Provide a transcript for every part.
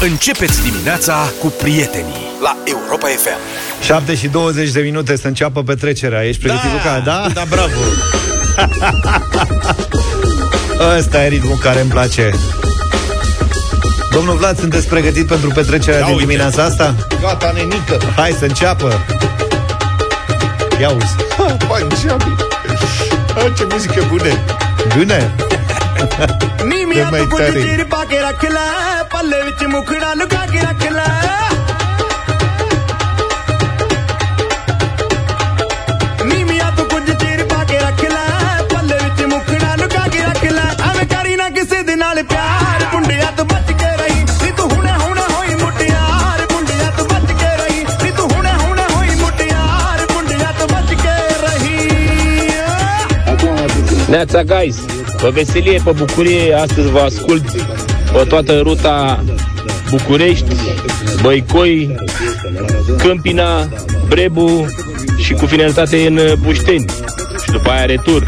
Începeți dimineața cu prietenii la Europa FM. 7 și 20 de minute să înceapă petrecerea. Ești da. pregătit, da, Luca? Da? Da, bravo! Ăsta e ritmul care îmi place. Domnul Vlad, sunteți pregătit pentru petrecerea Ia din uite. dimineața asta? Gata, nenică! Hai să înceapă! Ia uzi! Păi, ce muzică bună! Bune! Nimia tu puteți मुखड़ा लुका के रख ला। कुछ पा के रख ला। विच मुखड़ा लुका के रख ला। करी ना किसी दे नाल प्यार। मुंडिया बच के रही। नी तू हुने हुने होई मुटियार मुंडिया बच के रही। नी तू हुने हुने होई मुटियार मुंडिया बच के रही। Neața, guys! Vă veselie pe bucurie, astăzi vă ascult pe toată ruta București, Băicoi, Câmpina, Brebu și cu finalitate în Bușteni. Și după aia retur.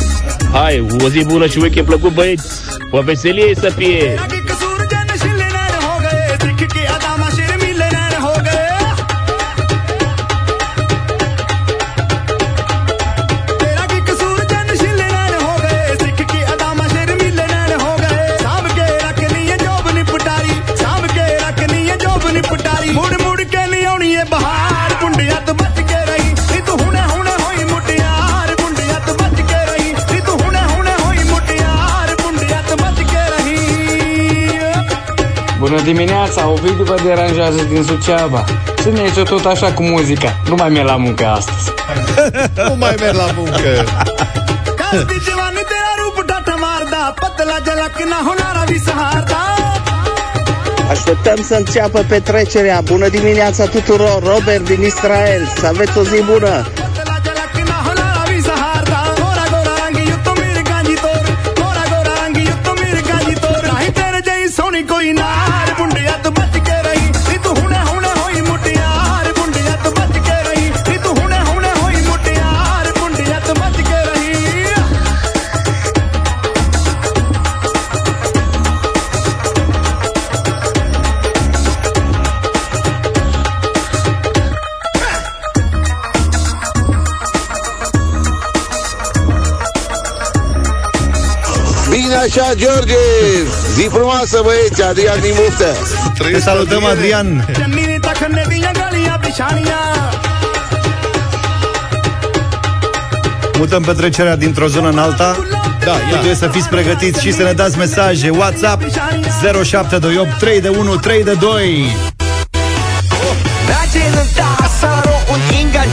Hai, o zi bună și weekend plăcut, băieți! Pe veselie să fie! Sau Ovidiu vă deranjează din Suceava. Ține aici tot așa cu muzica. Nu mai merg la muncă astăzi. nu mai merg la muncă. Caspi jawani tera roop data marda Patla jalak na hunara vi saharda Așteptăm să înceapă petrecerea. Bună dimineața tuturor, Robert din Israel. Să aveți o zi bună. Bine așa, George! Zi frumoasă, băieți! Adrian din Buftă! Te salutăm, Adrian! Mutăm petrecerea dintr-o zonă în alta da, ia. Trebuie să fiți pregătiți și să ne dați mesaje WhatsApp 0728 3 de 1 3 de 2 oh.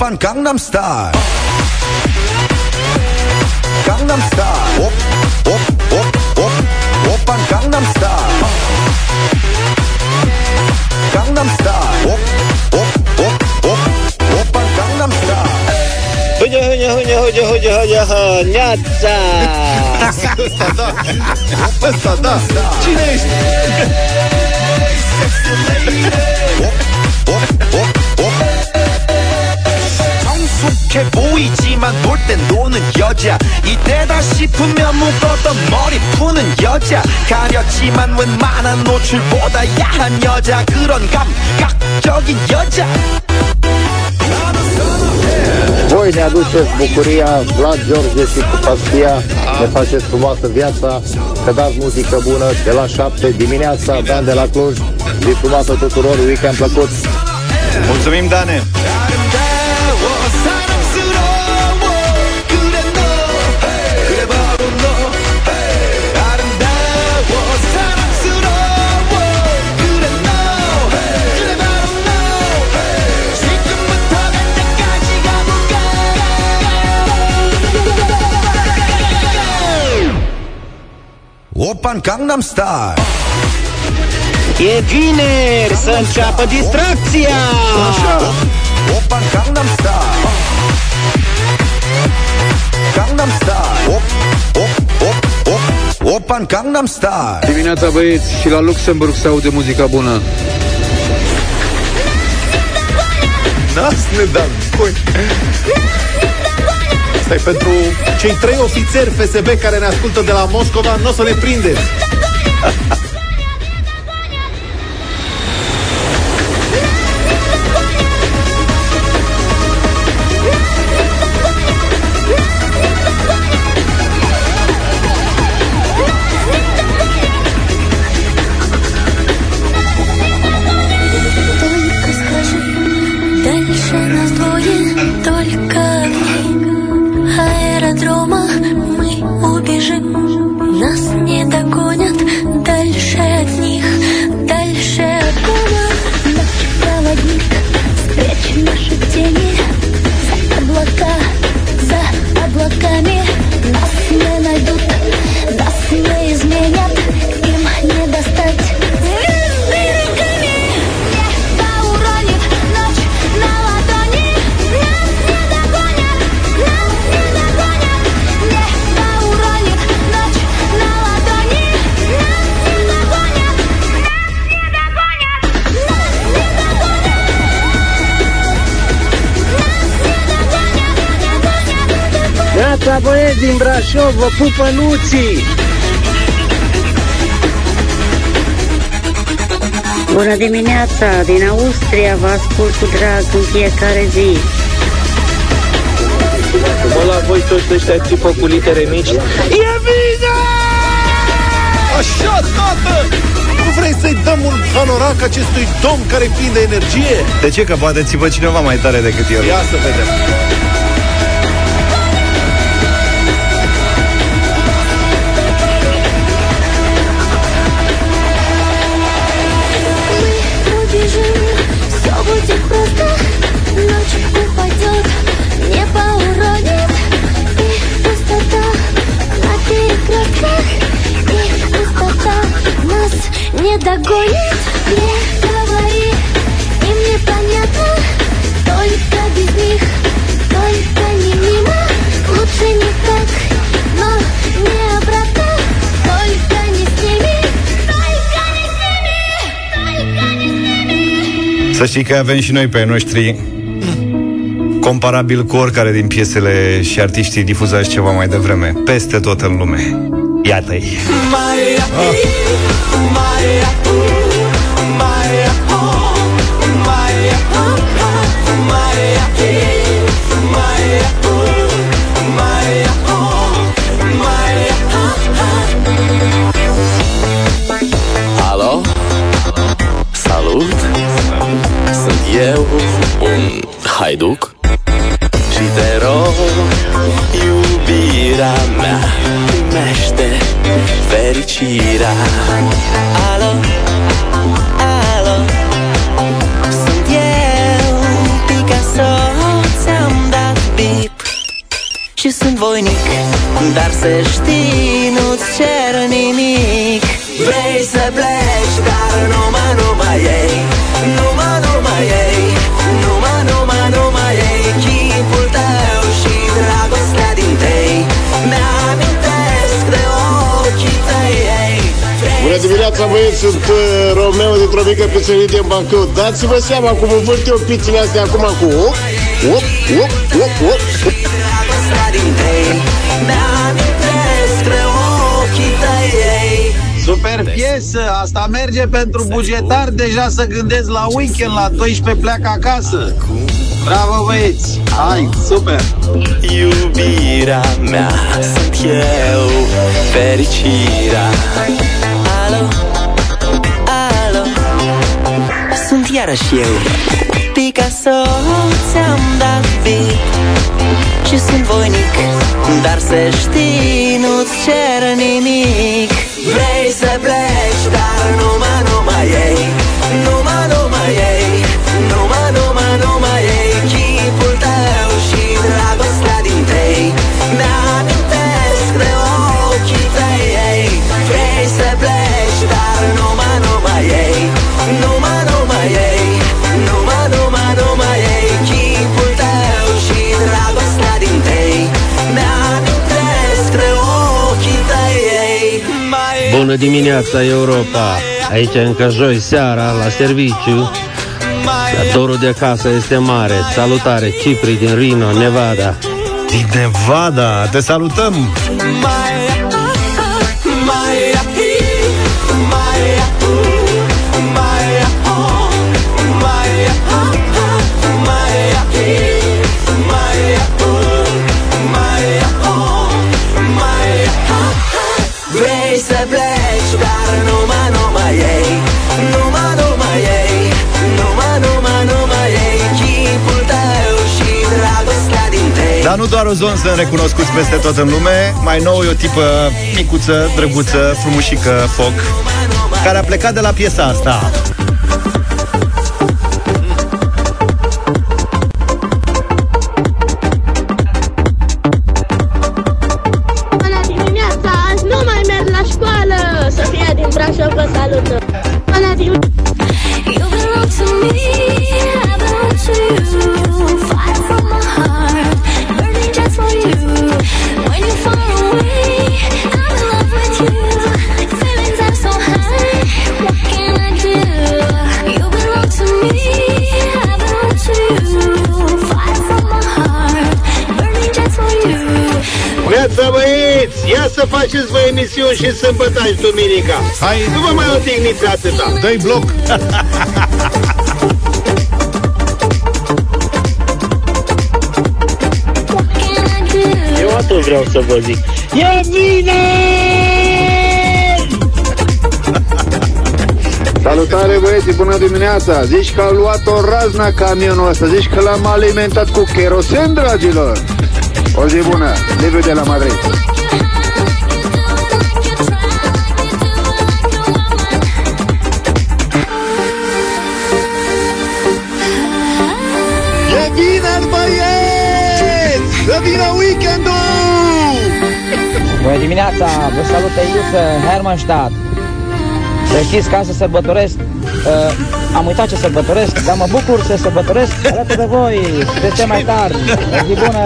오빤 강남스타일 강남스타일 오오오오 오빤 강남스타일 강남스타일 오오오오 오빤 강남스타일 Huge, huge, huge, huge, huge, huge, huge, neața! Ăsta da. Ăsta da. Cine ești? 성숙해 보이지만 볼 땐 노는 여자 이때다 싶으면 묶었던 머리 푸는 여자 가렸지만 웬만한 노출보다 야한 여자 그런 감각적인 여자 Voi ne aduceți bucuria, Vlad, George și cu Pastia. Ne faceți frumoasă viața. Că dați muzică bună de la 7 dimineața. Dan de la Cluj. Zi frumoasă tuturor, weekend plăcut. Mulțumim, Dane! Open Gangnam Style. E vineri să înceapă distracția. Open Gangnam Style. Gangnam Style. Op, op, op, op Open Gangnam Style. Dimineața băieți și la Luxemburg se aude muzica bună. N-ați ne dat voi. Asta e pentru cei trei ofițeri FSB care ne ascultă de la Moscova, nu o să ne prindeți. Brașov, vă pupă nuții Bună dimineața! Din Austria vă ascult cu drag în fiecare zi. Mă la voi toți ăștia țipă cu litere mici E bine! Așa, tată! Nu vrei să-i dăm un panorac acestui domn care prinde energie? De ce? Că poate țipă cineva mai tare decât el Ia să vedem. не догонит Не говори, им непонятно Только без них, только не мимо Лучше не так, но не обратно Только не с ними, только не с ними Только не с ними Să știi că avem și noi pe ai noștri Comparabil cu oricare din piesele și artiștii difuzați ceva mai devreme Peste tot în lume Iată-i Alo? Salut! Sunt eu, un haiduc Și te rog, iubirea mea Primește fericirea Alo? Alo? Sunt eu, Picasso Ți-am dat bip și sunt voinic Dar să știi, nu-ți cer nimic Vrei să pleci, dimineața, băieți, sunt uh, Romeo dintr-o mică pizzerie din Bancău. Dați-vă seama cum învârt eu pizzile astea acum cu op, op, op, op, op. Dragostea din tei Mi-amintesc de ochii tăi ei Super piesă, asta merge pentru bugetar Deja să gândesc la weekend, la 12 pleacă acasă Bravo băieți, hai, super Iubirea mea sunt eu Fericirea Alo, alo. Sunt iarăși eu. Picasso ți-am dat bip Și sunt voinic Dar să știi, nu-ți cer nimic. Vrei să pleci, dar numai, numai ei. Numai, numai ei. Numai, numai, numai Bună dimineața, Europa! Aici încă joi seara, la serviciu. Datorul de acasă este mare. Salutare, Cipri din Reno, Nevada. Din Nevada, te salutăm! Dar nu doar ozon sunt recunoscuți peste tot în lume. Mai nou e o tipă micuță, drăguță, frumușică, foc Care a plecat de la piesa asta să faceți voi emisiuni și sâmbătă și duminica Hai. Nu vă mai odihniți atâta. Dă-i bloc. Eu atât vreau să vă zic. E bine! Salutare băieți, bună dimineața! Zici că a luat o razna camionul ăsta Zici că l-am alimentat cu kerosen, dragilor! O zi bună, Liviu de la Madrid dimineața, vă salută Iuță, Hermannstadt. Să știți ca să sărbătoresc, uh, am uitat ce sărbătoresc, dar mă bucur să sărbătoresc alături de voi, de ce mai tari. O zi bună!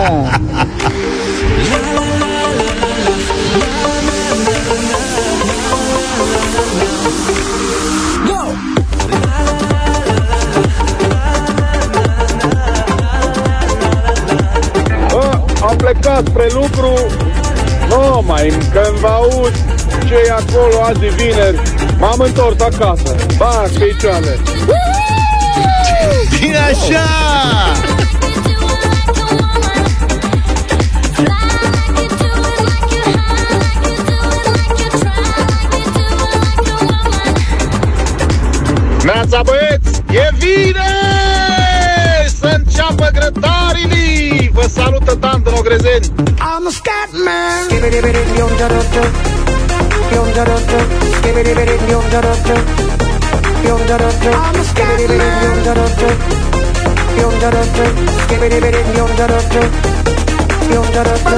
Nu mai, când vă aud ce e acolo azi de vineri M-am întors acasă Ba, picioare Bine așa! Neața băieți, e vineri! Să înceapă grătarii! Vă salută Dan Skibidi bidi yonca döttü Yonca döttü Skibidi bidi yonca döttü Yonca döttü Skibidi bidi yonca döttü Yonca döttü Skibidi bidi yonca döttü Yonca döttü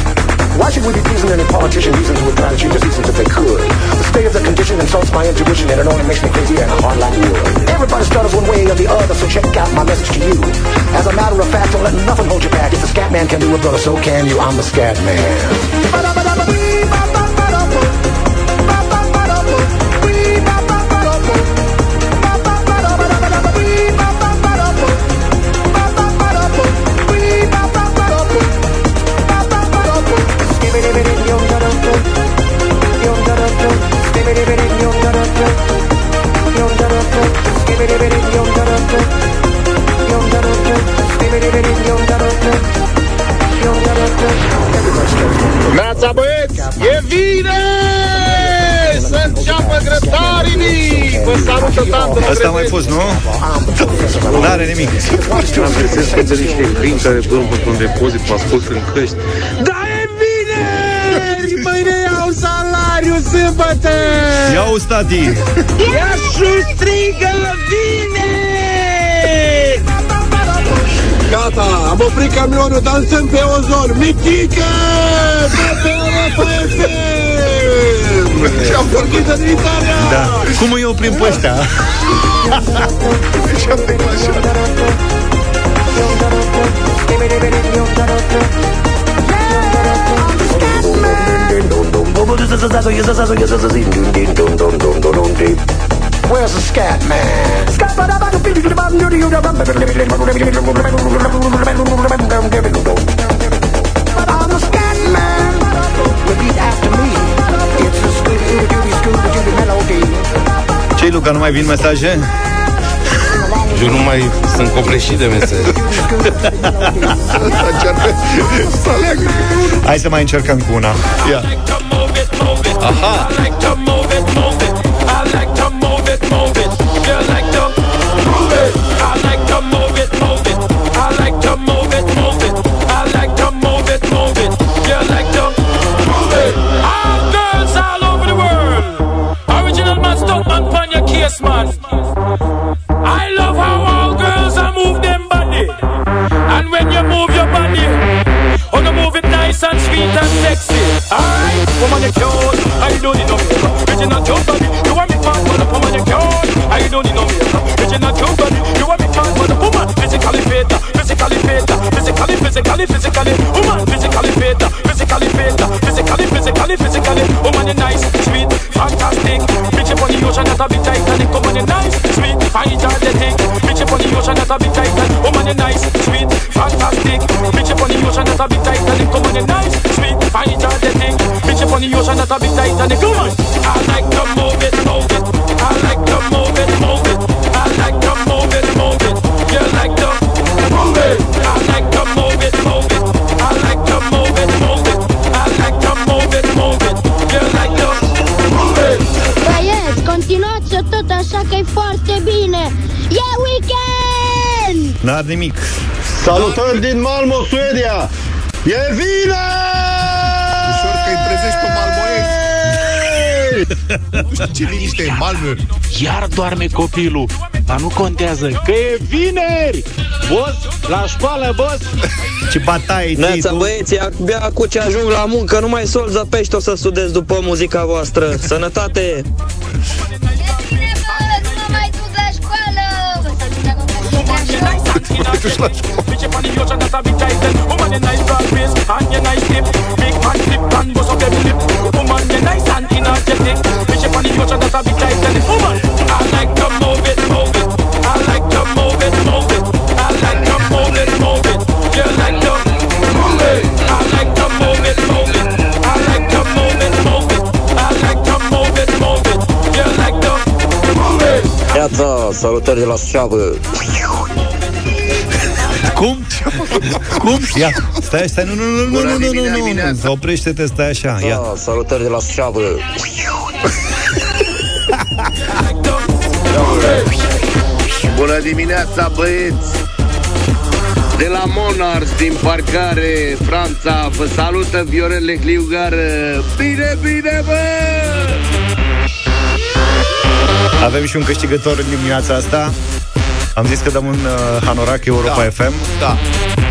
Why should we be pleasing any politician reasons to change the seasons if they could? The state of the condition insults my intuition and it only makes me crazy and hard like wood. Everybody stutters one way or the other, so check out my message to you. As a matter of fact, don't let nothing hold you back. If the scat man can do it, brother, so can you. I'm the scat man. dimineața, băieți! E vine! Să înceapă grătarii! Vă salută tantă! Asta mai fost, nu? N-are nimic. Am găsit de niște câini care dorm într-un depozit, mă ascult în căști. Da, e vineri! Păi Mâine iau salariu sâmbătă! Ia-o, stati! Ia și strigă la vineri! Gata, am oprit camionul, dansăm pe ozon Mitică! Pe Europa FM! Și-am pornit în Italia! Da. Cum îi oprim pe ăștia? Și-am declanșat. Where's the scat man? I'm the scat man. Repeat after me. It's a Scooby-Doo, Scooby-Doo melody. Ce-i, Luca, nu mai vin mesaje? Eu nu mai sunt copleșit de mesaje. Să aleagă. Hai să mai încercăm cu una. Ia. Aha! You like to move it. I like to move it, move it. I like to move it, move it. I like to move it, move it. You like to move it. All girls all over the world. Original man, stunt man, pon your case, man. I love how all girls are move them body. And when you move your body, oh, you move it nice and sweet and sexy. Alright, woman, you cute. I don't need. Original cute body. Makeup. Original cute body. You want me fast, but woman, physically fit, physically fit, physically, physically, physically, woman, physically fit, physically fit, physically, physically, physically, woman, you nice, sweet, fantastic. Bitch up on the ocean, that's a bit Titanic. Woman, you nice, sweet, fine, energetic. Bitch up on the ocean, that's a bit Titanic. Woman, you nice, sweet, fantastic. Bitch up on the ocean, that's a bit Titanic. Woman, you nice, sweet, fine, energetic. Bitch up on the ocean, that's a bit Titanic. Woman, weekend! N-are nimic. Salutări din Malmo, Suedia! E vine! Ușor că îi trezești pe malmoiezi. Nu știu ce liniște e Malmö. Iar doarme copilul Dar nu contează Că e vineri Boss, la școală, boss Ce bataie Neața băieții, abia cu ce ajung la muncă Nu mai sol zăpești, o să studez după muzica voastră Sănătate! Bitch up on the ocean, that's a bit tight Woman, you nice broad face And you nice hip Big man flip and bust up them lip Woman, you nice and energetic. Bitch up on the ocean, that's a bit tight Woman, I like to move it, move it. I like to move it, move it. I like to move it, move it. You like to move it. I like to move it, move it. I like to move it, move it. I like to move it, move it. You like to move it. Neața, salutări de la Suceavă Cum? Cum? Ia, stai, stai, nu, nu, nu, nu, Bună nu, nu, nu, dimineața, nu, nu, dimineața. oprește-te, stai așa, ia. Da, salutări de la Suceavă Bună dimineața, băieți! De la Monars, din parcare, Franța, vă salută Viorel Lecliugar. Bine, bine, bă! Avem și un câștigător în dimineața asta. Am zis că dăm un uh, hanorac Europa Da. FM. Da.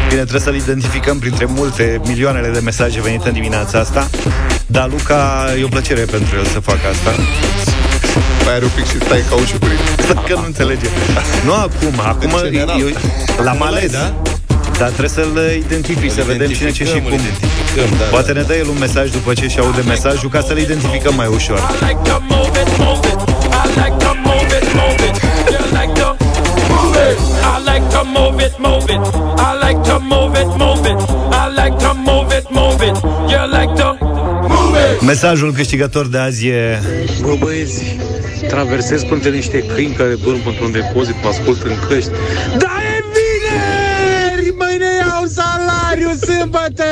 Bine, trebuie să-l identificăm printre multe milioanele de mesaje venite în dimineața asta. Dar Luca, e o plăcere pentru el să facă asta. Mai are un pic și stai ca ușucurii. Că nu înțelege. Nu acum, acum În general. eu, l-am ales. Da? Dar trebuie să-l identifici, să vedem cine ce și Identificăm, cum. îl identificăm, da, Poate ne dă el un mesaj după ce și aude mesajul ca să-l identificăm mai ușor. I like like to move it, move it. I like to move it, move it. I like to move it, move it. You like to move it. Mesajul câștigător de azi e Bă, băieți, traversez printre niște câini care dorm într-un depozit, mă ascult în căști. Da, e vineri! Mâine iau salariu sâmbătă!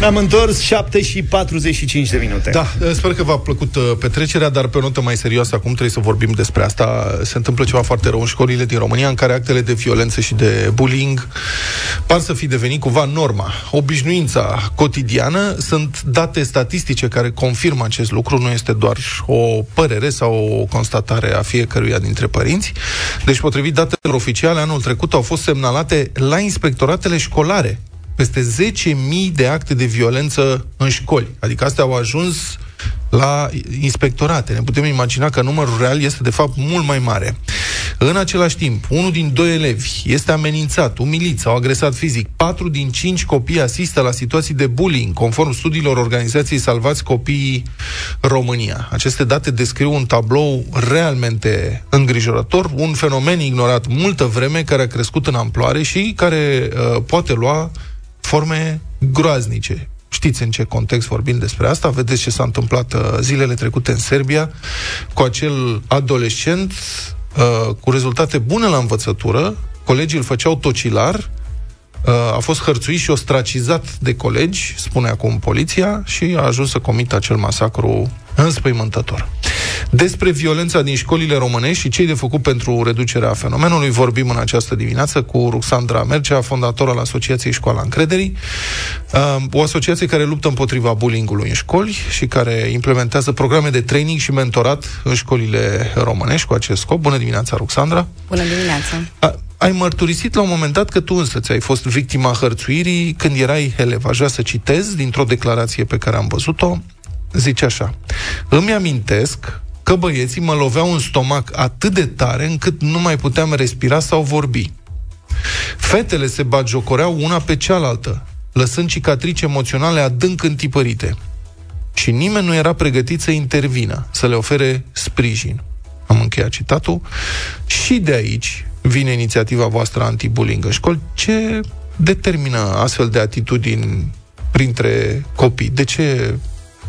Ne-am întors 7 și 45 de minute. Da, sper că v-a plăcut uh, petrecerea, dar pe o notă mai serioasă acum trebuie să vorbim despre asta. Se întâmplă ceva foarte rău în școlile din România, în care actele de violență și de bullying par să fi devenit cumva norma, obișnuința cotidiană. Sunt date statistice care confirmă acest lucru, nu este doar o părere sau o constatare a fiecăruia dintre părinți. Deci, potrivit datelor oficiale, anul trecut au fost semnalate la inspectoratele școlare peste 10.000 de acte de violență în școli. Adică astea au ajuns la inspectorate. Ne putem imagina că numărul real este de fapt mult mai mare. În același timp, unul din doi elevi este amenințat, umilit sau agresat fizic. Patru din cinci copii asistă la situații de bullying, conform studiilor organizației Salvați Copiii România. Aceste date descriu un tablou realmente îngrijorător, un fenomen ignorat multă vreme, care a crescut în amploare și care uh, poate lua forme groaznice. Știți în ce context vorbim despre asta? Vedeți ce s-a întâmplat uh, zilele trecute în Serbia cu acel adolescent uh, cu rezultate bune la învățătură. Colegii îl făceau tocilar, uh, a fost hărțuit și ostracizat de colegi, spune acum poliția, și a ajuns să comită acel masacru înspăimântător. Despre violența din școlile românești și ce de făcut pentru reducerea fenomenului vorbim în această dimineață cu Ruxandra Mercea, fondator al Asociației Școala Încrederii, uh, o asociație care luptă împotriva bullyingului în școli și care implementează programe de training și mentorat în școlile românești cu acest scop. Bună dimineața, Ruxandra! Bună dimineața! A, ai mărturisit la un moment dat că tu însă ți-ai fost victima hărțuirii când erai elev. Aș vrea să citez dintr-o declarație pe care am văzut-o. Zice așa. Îmi amintesc că băieții mă loveau în stomac atât de tare încât nu mai puteam respira sau vorbi. Fetele se batjocoreau una pe cealaltă, lăsând cicatrici emoționale adânc întipărite. Și nimeni nu era pregătit să intervină, să le ofere sprijin. Am încheiat citatul. Și de aici vine inițiativa voastră anti-bullying în școli. Ce determină astfel de atitudini printre copii? De ce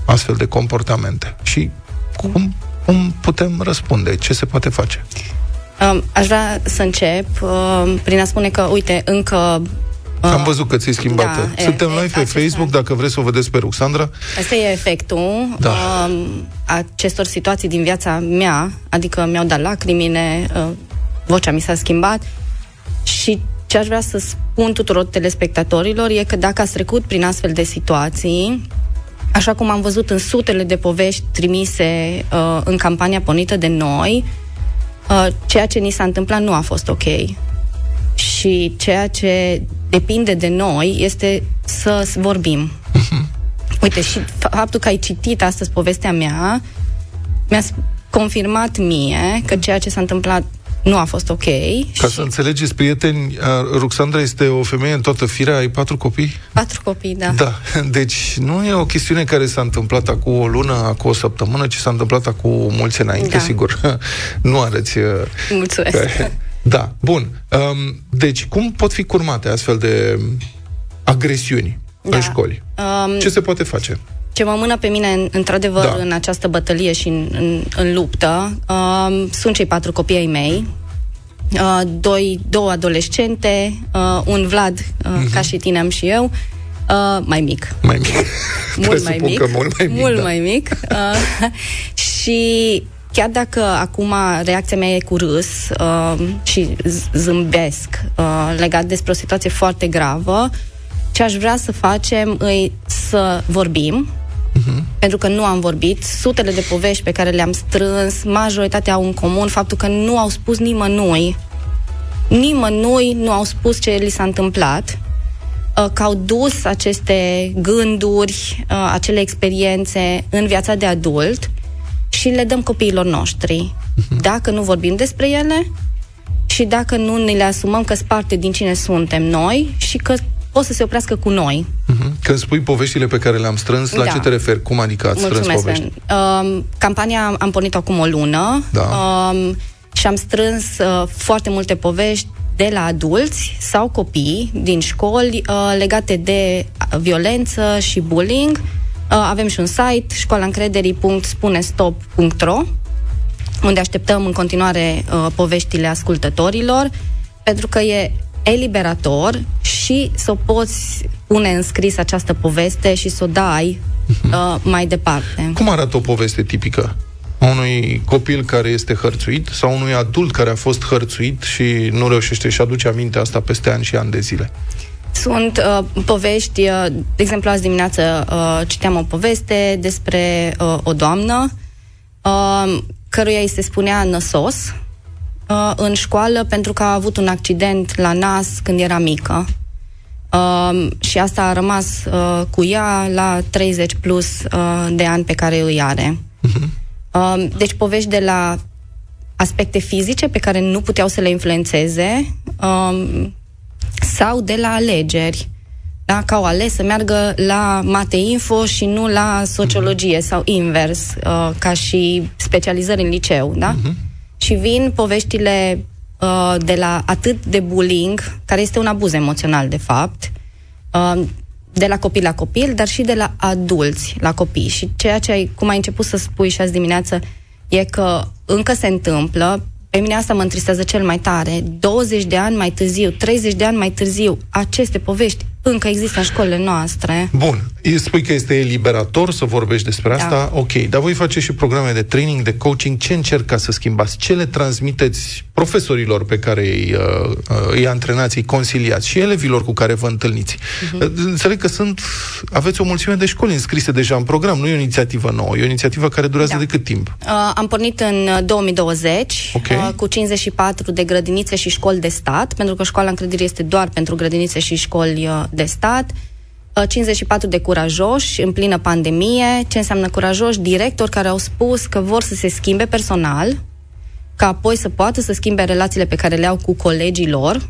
astfel de comportamente? Și cum, cum putem răspunde? Ce se poate face? Um, aș vrea să încep um, prin a spune că, uite, încă... uh, Am văzut că ți-ai schimbat. da, Suntem e- live pe acesta- Facebook, dacă vreți să o vedeți pe Ruxandra. Asta e efectul Da. um, acestor situații din viața mea, adică mi-au dat lacrimile, uh, vocea mi s-a schimbat și ce aș vrea să spun tuturor telespectatorilor e că dacă ați trecut prin astfel de situații, așa cum am văzut în sutele de povești trimise uh, în campania pornită de noi, uh, ceea ce ni s-a întâmplat nu a fost ok. Și ceea ce depinde de noi este să s- vorbim. Uite, și faptul că ai citit astăzi povestea mea mi-a s- confirmat mie că ceea ce s-a întâmplat nu a fost ok. Ca să înțelegeți, prieteni, uh, Ruxandra este o femeie în toată firea, ai patru copii? Patru copii, da. Da, deci nu e o chestiune care s-a întâmplat acum o lună, acum o săptămână, ci s-a întâmplat acum mulți înainte, Da. sigur. nu arăți... uh, Mulțumesc. că- Da, bun. Um, deci, cum pot fi curmate astfel de agresiuni da. în școli? Um, Ce se poate face? Ce mă mână pe mine, în- într-adevăr, Da. da. în această bătălie și în, în, în luptă, uh, sunt cei patru copii ai mei, uh, doi, două adolescente, uh, un Vlad, uh, Mhm. uh-huh. ca și tine am și eu, uh, mai mic. Mai mic. Mult mai Presupun mic. că mult mai mic, Mult da. mai mic. Uh, și chiar dacă acum reacția mea e cu râs uh, și z- zâmbesc uh, legat despre o situație foarte gravă, ce aș vrea să facem e să vorbim, Mhm. pentru că nu am vorbit. Sutele de povești pe care le-am strâns, majoritatea au în comun faptul că nu au spus nimănui, nimănui nu au spus ce li s-a întâmplat, uh, că au dus aceste gânduri, uh, acele experiențe în viața de adult și le dăm copiilor noștri. Dacă nu vorbim despre ele și dacă nu ne le asumăm că sunt parte din cine suntem noi și că pot să se oprească cu noi. Mhm. Când spui poveștile pe care le-am strâns, la Da. ce te referi? Cum adică ați strâns Mulțumesc, povești? Ben. Um, campania am pornit acum o lună Da. um, și am strâns uh, foarte multe povești de la adulți sau copii din școli uh, legate de uh, violență și bullying. Uh, avem și un site, școalaîncrederii.spunestop.ro unde așteptăm în continuare uh, poveștile ascultătorilor, pentru că e eliberator și să o poți pune în scris această poveste și să o dai uh, mai departe. Cum arată o poveste tipică? A unui copil care este hărțuit sau unui adult care a fost hărțuit și nu reușește și aduce aminte asta peste ani și ani de zile? Sunt uh, povești, uh, de exemplu, azi dimineață uh, citeam o poveste despre uh, o doamnă uh, căruia îi se spunea năsos uh, în școală pentru că a avut un accident la nas când era mică. Uh, și asta a rămas uh, cu ea la 30 plus uh, de ani pe care îi are. Uh, deci povești de la aspecte fizice pe care nu puteau să le influențeze um, sau de la alegeri. Da? Că au ales să meargă la Mate Info și nu la sociologie sau invers, uh, ca și specializări în liceu. Da? Și vin poveștile uh, de la atât de bullying, care este un abuz emoțional, de fapt, uh, de la copil la copil, dar și de la adulți la copii. Și ceea ce, ai, cum ai început să spui și azi dimineață, e că încă se întâmplă, pe mine asta mă întristează cel mai tare, 20 de ani mai târziu, 30 de ani mai târziu, aceste povești încă există în școlile noastre. Bun, îi spui că este eliberator să vorbești despre asta, Da. ok, dar voi face și programe de training, de coaching, ce încercați să schimbați? Ce le transmiteți profesorilor pe care îi, uh, uh, îi antrenați, îi conciliați și elevilor cu care vă întâlniți? Mhm. Uh, Înțeleg că sunt, aveți o mulțime de școli înscrise deja în program, nu e o inițiativă nouă, e o inițiativă care durează de cât timp? Uh, am pornit în uh, 2020 Ok. uh, cu 54 de grădinițe și școli de stat, pentru că școala încrederii este doar pentru grădinițe și școli uh, de stat. Uh, 54 de curajoși în plină pandemie. Ce înseamnă curajoși? Directori care au spus că vor să se schimbe personal, ca apoi să poată să schimbe relațiile pe care le au cu colegii lor,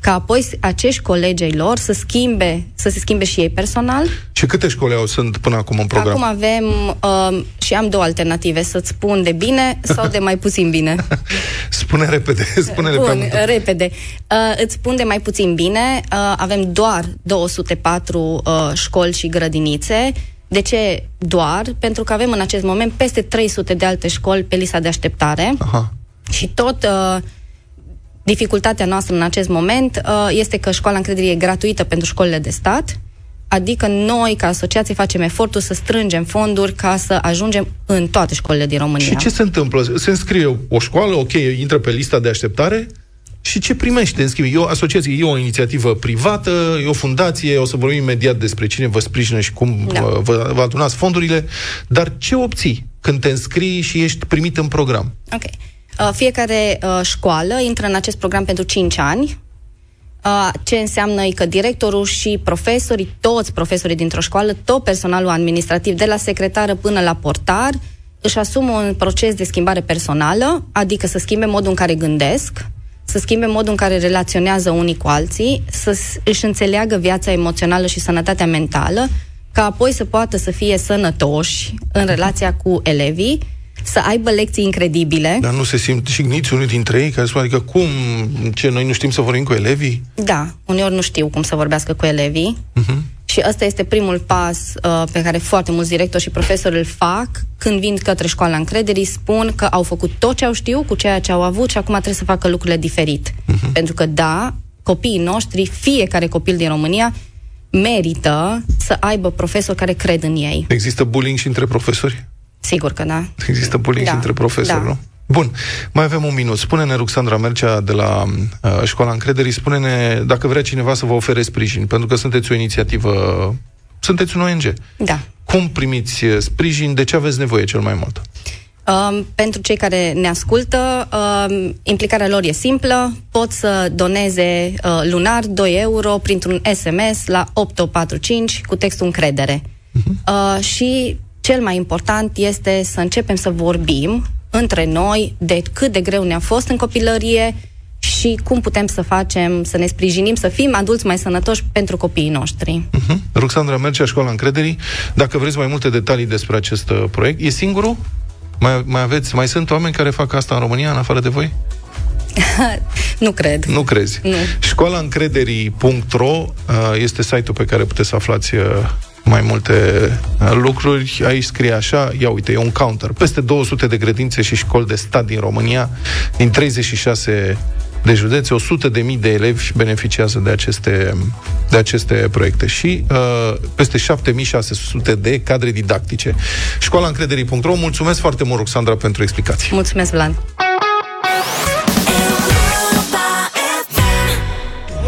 ca apoi s- acești colegi ai lor să schimbe, să se schimbe și ei personal. Și câte școli au sunt până acum în program? Acum avem uh, și am două alternative, să-ți spun de bine sau de mai puțin bine. Spune repede, spune-le prea Bun, mult. repede. Uh, îți spun de mai puțin bine, uh, avem doar 204 uh, școli și grădinițe. De ce doar? Pentru că avem în acest moment peste 300 de alte școli pe lista de așteptare. Aha. Și tot uh, dificultatea noastră în acest moment uh, este că școala încrederii e gratuită pentru școlile de stat, adică noi, ca asociație, facem efortul să strângem fonduri ca să ajungem în toate școlile din România. Și ce se întâmplă? Se înscrie o școală, ok, intră pe lista de așteptare și ce primește în schimb? E o asociație, e o inițiativă privată, e o fundație, o să vorbim imediat despre cine vă sprijină și cum Da. vă, vă, vă adunați fondurile, dar ce obții când te înscrii și ești primit în program? Ok. Uh, fiecare uh, școală intră în acest program pentru 5 ani. Uh, ce înseamnă e că directorul și profesorii, toți profesorii dintr-o școală, tot personalul administrativ, de la secretară până la portar, își asumă un proces de schimbare personală, adică să schimbe modul în care gândesc, să schimbe modul în care relaționează unii cu alții, să s- își înțeleagă viața emoțională și sănătatea mentală, ca apoi să poată să fie sănătoși în relația cu elevii, să aibă lecții incredibile. Dar nu se simt jigniți unii dintre ei care spun, adică cum, ce, noi nu știm să vorbim cu elevii? Da, uneori nu știu cum să vorbească cu elevii. Mhm. Și ăsta este primul pas uh, pe care foarte mulți directori și profesori îl fac când vin către școala încrederii, spun că au făcut tot ce au știut cu ceea ce au avut și acum trebuie să facă lucrurile diferit. Mhm. Pentru că, da, copiii noștri, fiecare copil din România, merită să aibă profesori care cred în ei. Există bullying și între profesori? Sigur că da. Există bullying Da, și între profesori, da. nu? Bun, mai avem un minut. Spune-ne, Ruxandra Mercea, de la uh, Școala Încrederii, spune-ne dacă vrea cineva să vă ofere sprijin, pentru că sunteți o inițiativă, sunteți un ONG. Da. Cum primiți uh, sprijin? De ce aveți nevoie cel mai mult? Um, pentru cei care ne ascultă, um, implicarea lor e simplă. Pot să doneze uh, lunar 2 euro printr-un SMS la 8845 cu textul încredere. Uh, și cel mai important este să începem să vorbim între noi de cât de greu ne-a fost în copilărie și cum putem să facem, să ne sprijinim, să fim adulți mai sănătoși pentru copiii noștri. Ruxandra Mercea, Școala Încrederii, dacă vreți mai multe detalii despre acest uh, proiect, e singurul? Mai, mai aveți, mai sunt oameni care fac asta în România, în afară de voi? nu cred. Nu crezi? Nu. Școalaîncrederii.ro uh, este site-ul pe care puteți să aflați uh, mai multe uh, lucruri. Aici scrie așa, ia uite, e un counter. Peste 200 de grădințe și școli de stat din România, din 36 de județe, 100 de mii de elevi beneficiază de aceste, de aceste proiecte și uh, peste 7600 de cadre didactice. Școala încrederii.ro, mulțumesc foarte mult, Roxandra, pentru explicații. Mulțumesc, Vlad.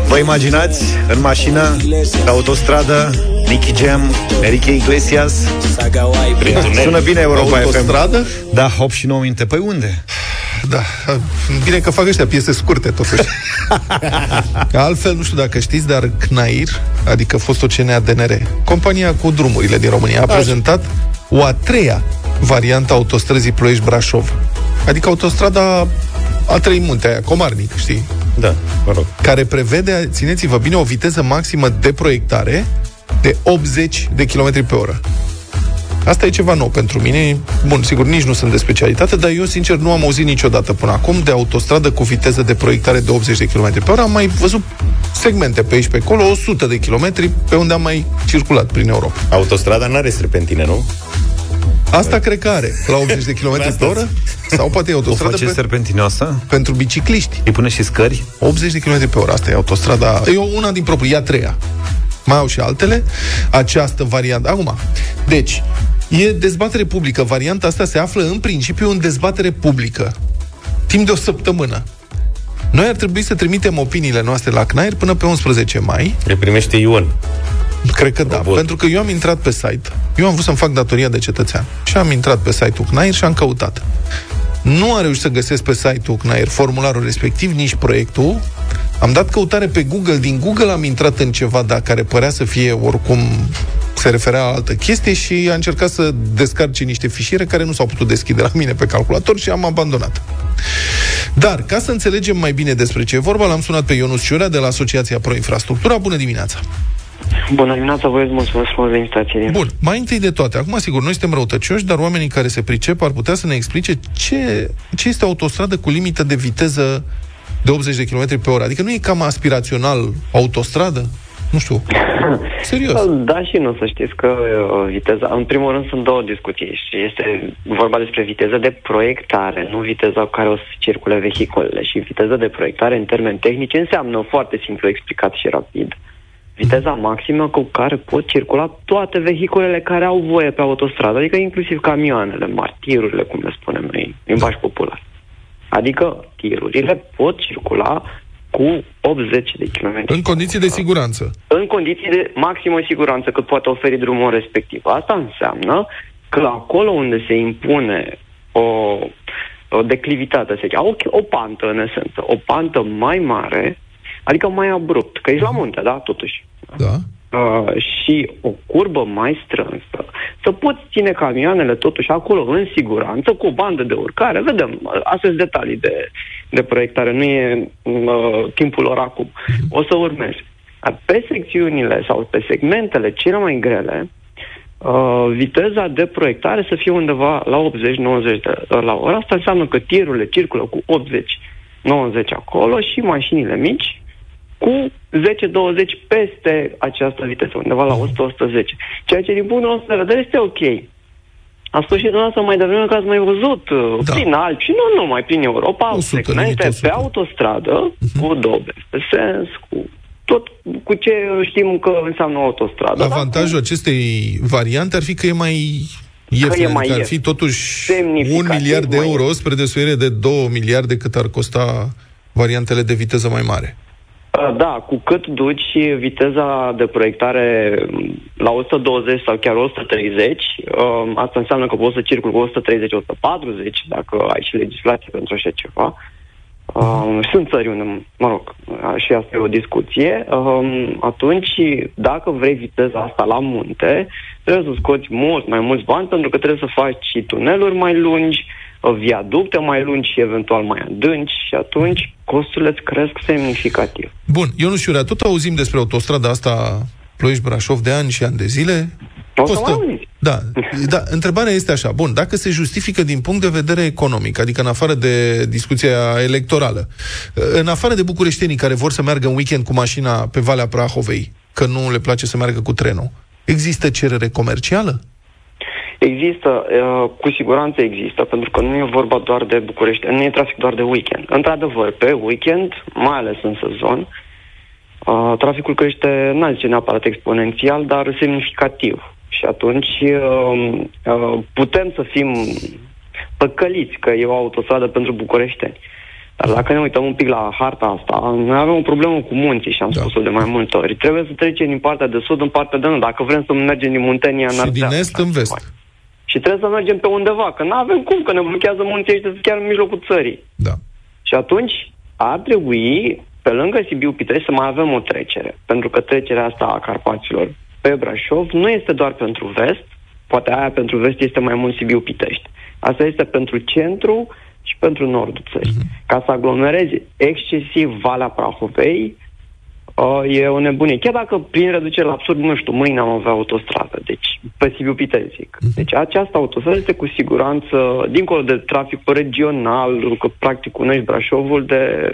Vă imaginați în mașină, pe autostradă, Nicky Jam, Enrique Iglesias? Prin tunel. Sună bine Europa Autostradă? FM. Da, 8 și 9 minute. Păi unde? Da, bine că fac ăștia piese scurte, totuși. Că Altfel, nu știu dacă știți, dar CNAIR, adică fostul CNA DNR, compania cu drumurile din România, a prezentat o a treia variantă a autostrăzii Ploiești-Brașov. Adică autostrada a trei munte aia, Comarnic, știi? Da, mă rog. Care prevede, țineți-vă bine, o viteză maximă de proiectare de 80 de km pe oră. Asta e ceva nou pentru mine. Bun, sigur, nici nu sunt de specialitate, dar eu, sincer, nu am auzit niciodată până acum de autostradă cu viteză de proiectare de 80 de km pe oră. Am mai văzut segmente pe aici, pe acolo, 100 de km pe unde am mai circulat prin Europa. Autostrada nu are serpentine, nu? Asta cred că are, la 80 de km pe oră. Sau poate e O autostradă face pe, serpentinoasă? pentru bicicliști. Îi pune și scări? 80 de km pe oră, asta e autostrada. E una din proprii, e a treia. Mai au și altele. Această variantă. Acum, deci, e dezbatere publică. Varianta asta se află în principiu în dezbatere publică. Timp de o săptămână. Noi ar trebui să trimitem opiniile noastre la CNAIR până pe 11 mai. Le primește Ion. Cred că da, pentru că eu am intrat pe site. Eu am vrut să-mi fac datoria de cetățean. Și am intrat pe site-ul CNAIR și am căutat. Nu am reușit să găsesc pe site-ul CNAIR formularul respectiv, nici proiectul. Am dat căutare pe Google. Din Google am intrat în ceva, dar care părea să fie oricum se referea la altă chestie și a încercat să descarce niște fișiere care nu s-au putut deschide la mine pe calculator și am abandonat. Dar, ca să înțelegem mai bine despre ce e vorba, l-am sunat pe Ionus Ciurea de la Asociația Pro Infrastructura. Bună dimineața! Bună dimineața, vă mulțumesc frumos de invitație. Bun, mai întâi de toate, acum sigur, noi suntem răutăcioși, dar oamenii care se pricep ar putea să ne explice ce, ce este o autostradă cu limită de viteză de 80 de km pe oră. Adică nu e cam aspirațional autostradă? Nu știu. Serios. Da și nu, să știți că uh, viteza... În primul rând sunt două discuții și este vorba despre viteză de proiectare, nu viteza cu care o să circule vehiculele. Și viteza de proiectare, în termeni tehnici, înseamnă foarte simplu explicat și rapid. Viteza maximă cu care pot circula toate vehiculele care au voie pe autostradă, adică inclusiv camioanele mari, tirurile, cum le spunem noi, în limbaj popular. Adică tirurile pot circula cu 80 de km. În condiții de siguranță. În condiții de maximă siguranță cât poate oferi drumul respectiv. Asta înseamnă că acolo unde se impune o, o declivitate, să zic, o, o pantă în esență, o pantă mai mare, adică mai abrupt, că ești la munte, da, totuși. Da. Uh, și o curbă mai strânsă, să poți ține camioanele totuși acolo în siguranță, cu o bandă de urcare. Vedem, uh, astea sunt detalii de, de proiectare, nu e uh, timpul lor acum. O să urmezi. Dar Pe secțiunile sau pe segmentele cele mai grele, uh, viteza de proiectare să fie undeva la 80-90 de la oră. Asta înseamnă că tirurile circulă cu 80-90 acolo și mașinile mici cu 10-20 peste această viteză, undeva la 100-110. Ceea ce, din punctul nostru de vedere, este ok. A spus și dumneavoastră mai devreme că ați mai văzut da. prin Alpi și nu numai prin Europa, 100, segmente limite 100. pe autostradă cu dobe pe sens, cu tot cu ce știm că înseamnă o autostradă. Avantajul acestei variante ar fi că e mai ieftin, e mai adică ar ieftin. fi totuși Semnificativ un miliard de mai euro spre desuire de 2 miliarde cât ar costa variantele de viteză mai mare. Uh, Da, cu cât duci viteza de proiectare m, la 120 sau chiar 130, um, asta înseamnă că poți să circuli cu 130-140, dacă ai și legislație pentru așa ceva. Um, sunt țări unde, mă rog, și asta e o discuție. Um, atunci, dacă vrei viteza asta la munte, trebuie să scoți mult mai mulți bani pentru că trebuie să faci și tuneluri mai lungi, uh, viaducte mai lungi și eventual mai adânci și atunci costurile îți cresc semnificativ. Bun, eu nu știu, tot auzim despre autostrada asta Ploiești-Brașov de ani și ani de zile. O să mai auziți. Da, da, întrebarea este așa, bun, dacă se justifică din punct de vedere economic, adică în afară de discuția electorală, în afară de bucureștenii care vor să meargă în weekend cu mașina pe Valea Prahovei, că nu le place să meargă cu trenul, există cerere comercială? Există, uh, cu siguranță există, pentru că nu e vorba doar de București, nu e trafic doar de weekend. Într-adevăr, pe weekend, mai ales în sezon, uh, traficul crește, n-aș zice neapărat exponențial, dar semnificativ. Și atunci uh, uh, putem să fim păcăliți că e o autostradă pentru bucureșteni. Dar dacă ne uităm un pic la harta asta, noi avem o problemă cu munții și am da. spus-o de mai multe ori. Trebuie să trecem din partea de sud în partea de nord. Dacă vrem să mergem din Muntenia în Și din Ardeal. est în vest. Și trebuie să mergem pe undeva, că nu avem cum, că ne blochează munții ăștia chiar în mijlocul țării. Da. Și atunci ar trebui, pe lângă Sibiu Pitești, să mai avem o trecere. Pentru că trecerea asta a Carpaților pe Brașov nu este doar pentru vest, poate aia pentru vest este mai mult Sibiu Pitești. Asta este pentru centru și pentru nordul țării. Ca să aglomerezi excesiv Valea Prahovei, uh, e o nebunie. Chiar dacă prin reducere la absurd, nu știu, mâine am avea autostradă, deci pe Sibiu Pitești zic. Deci această autostradă este cu siguranță, dincolo de traficul regional, că practic cunoști Brașovul de,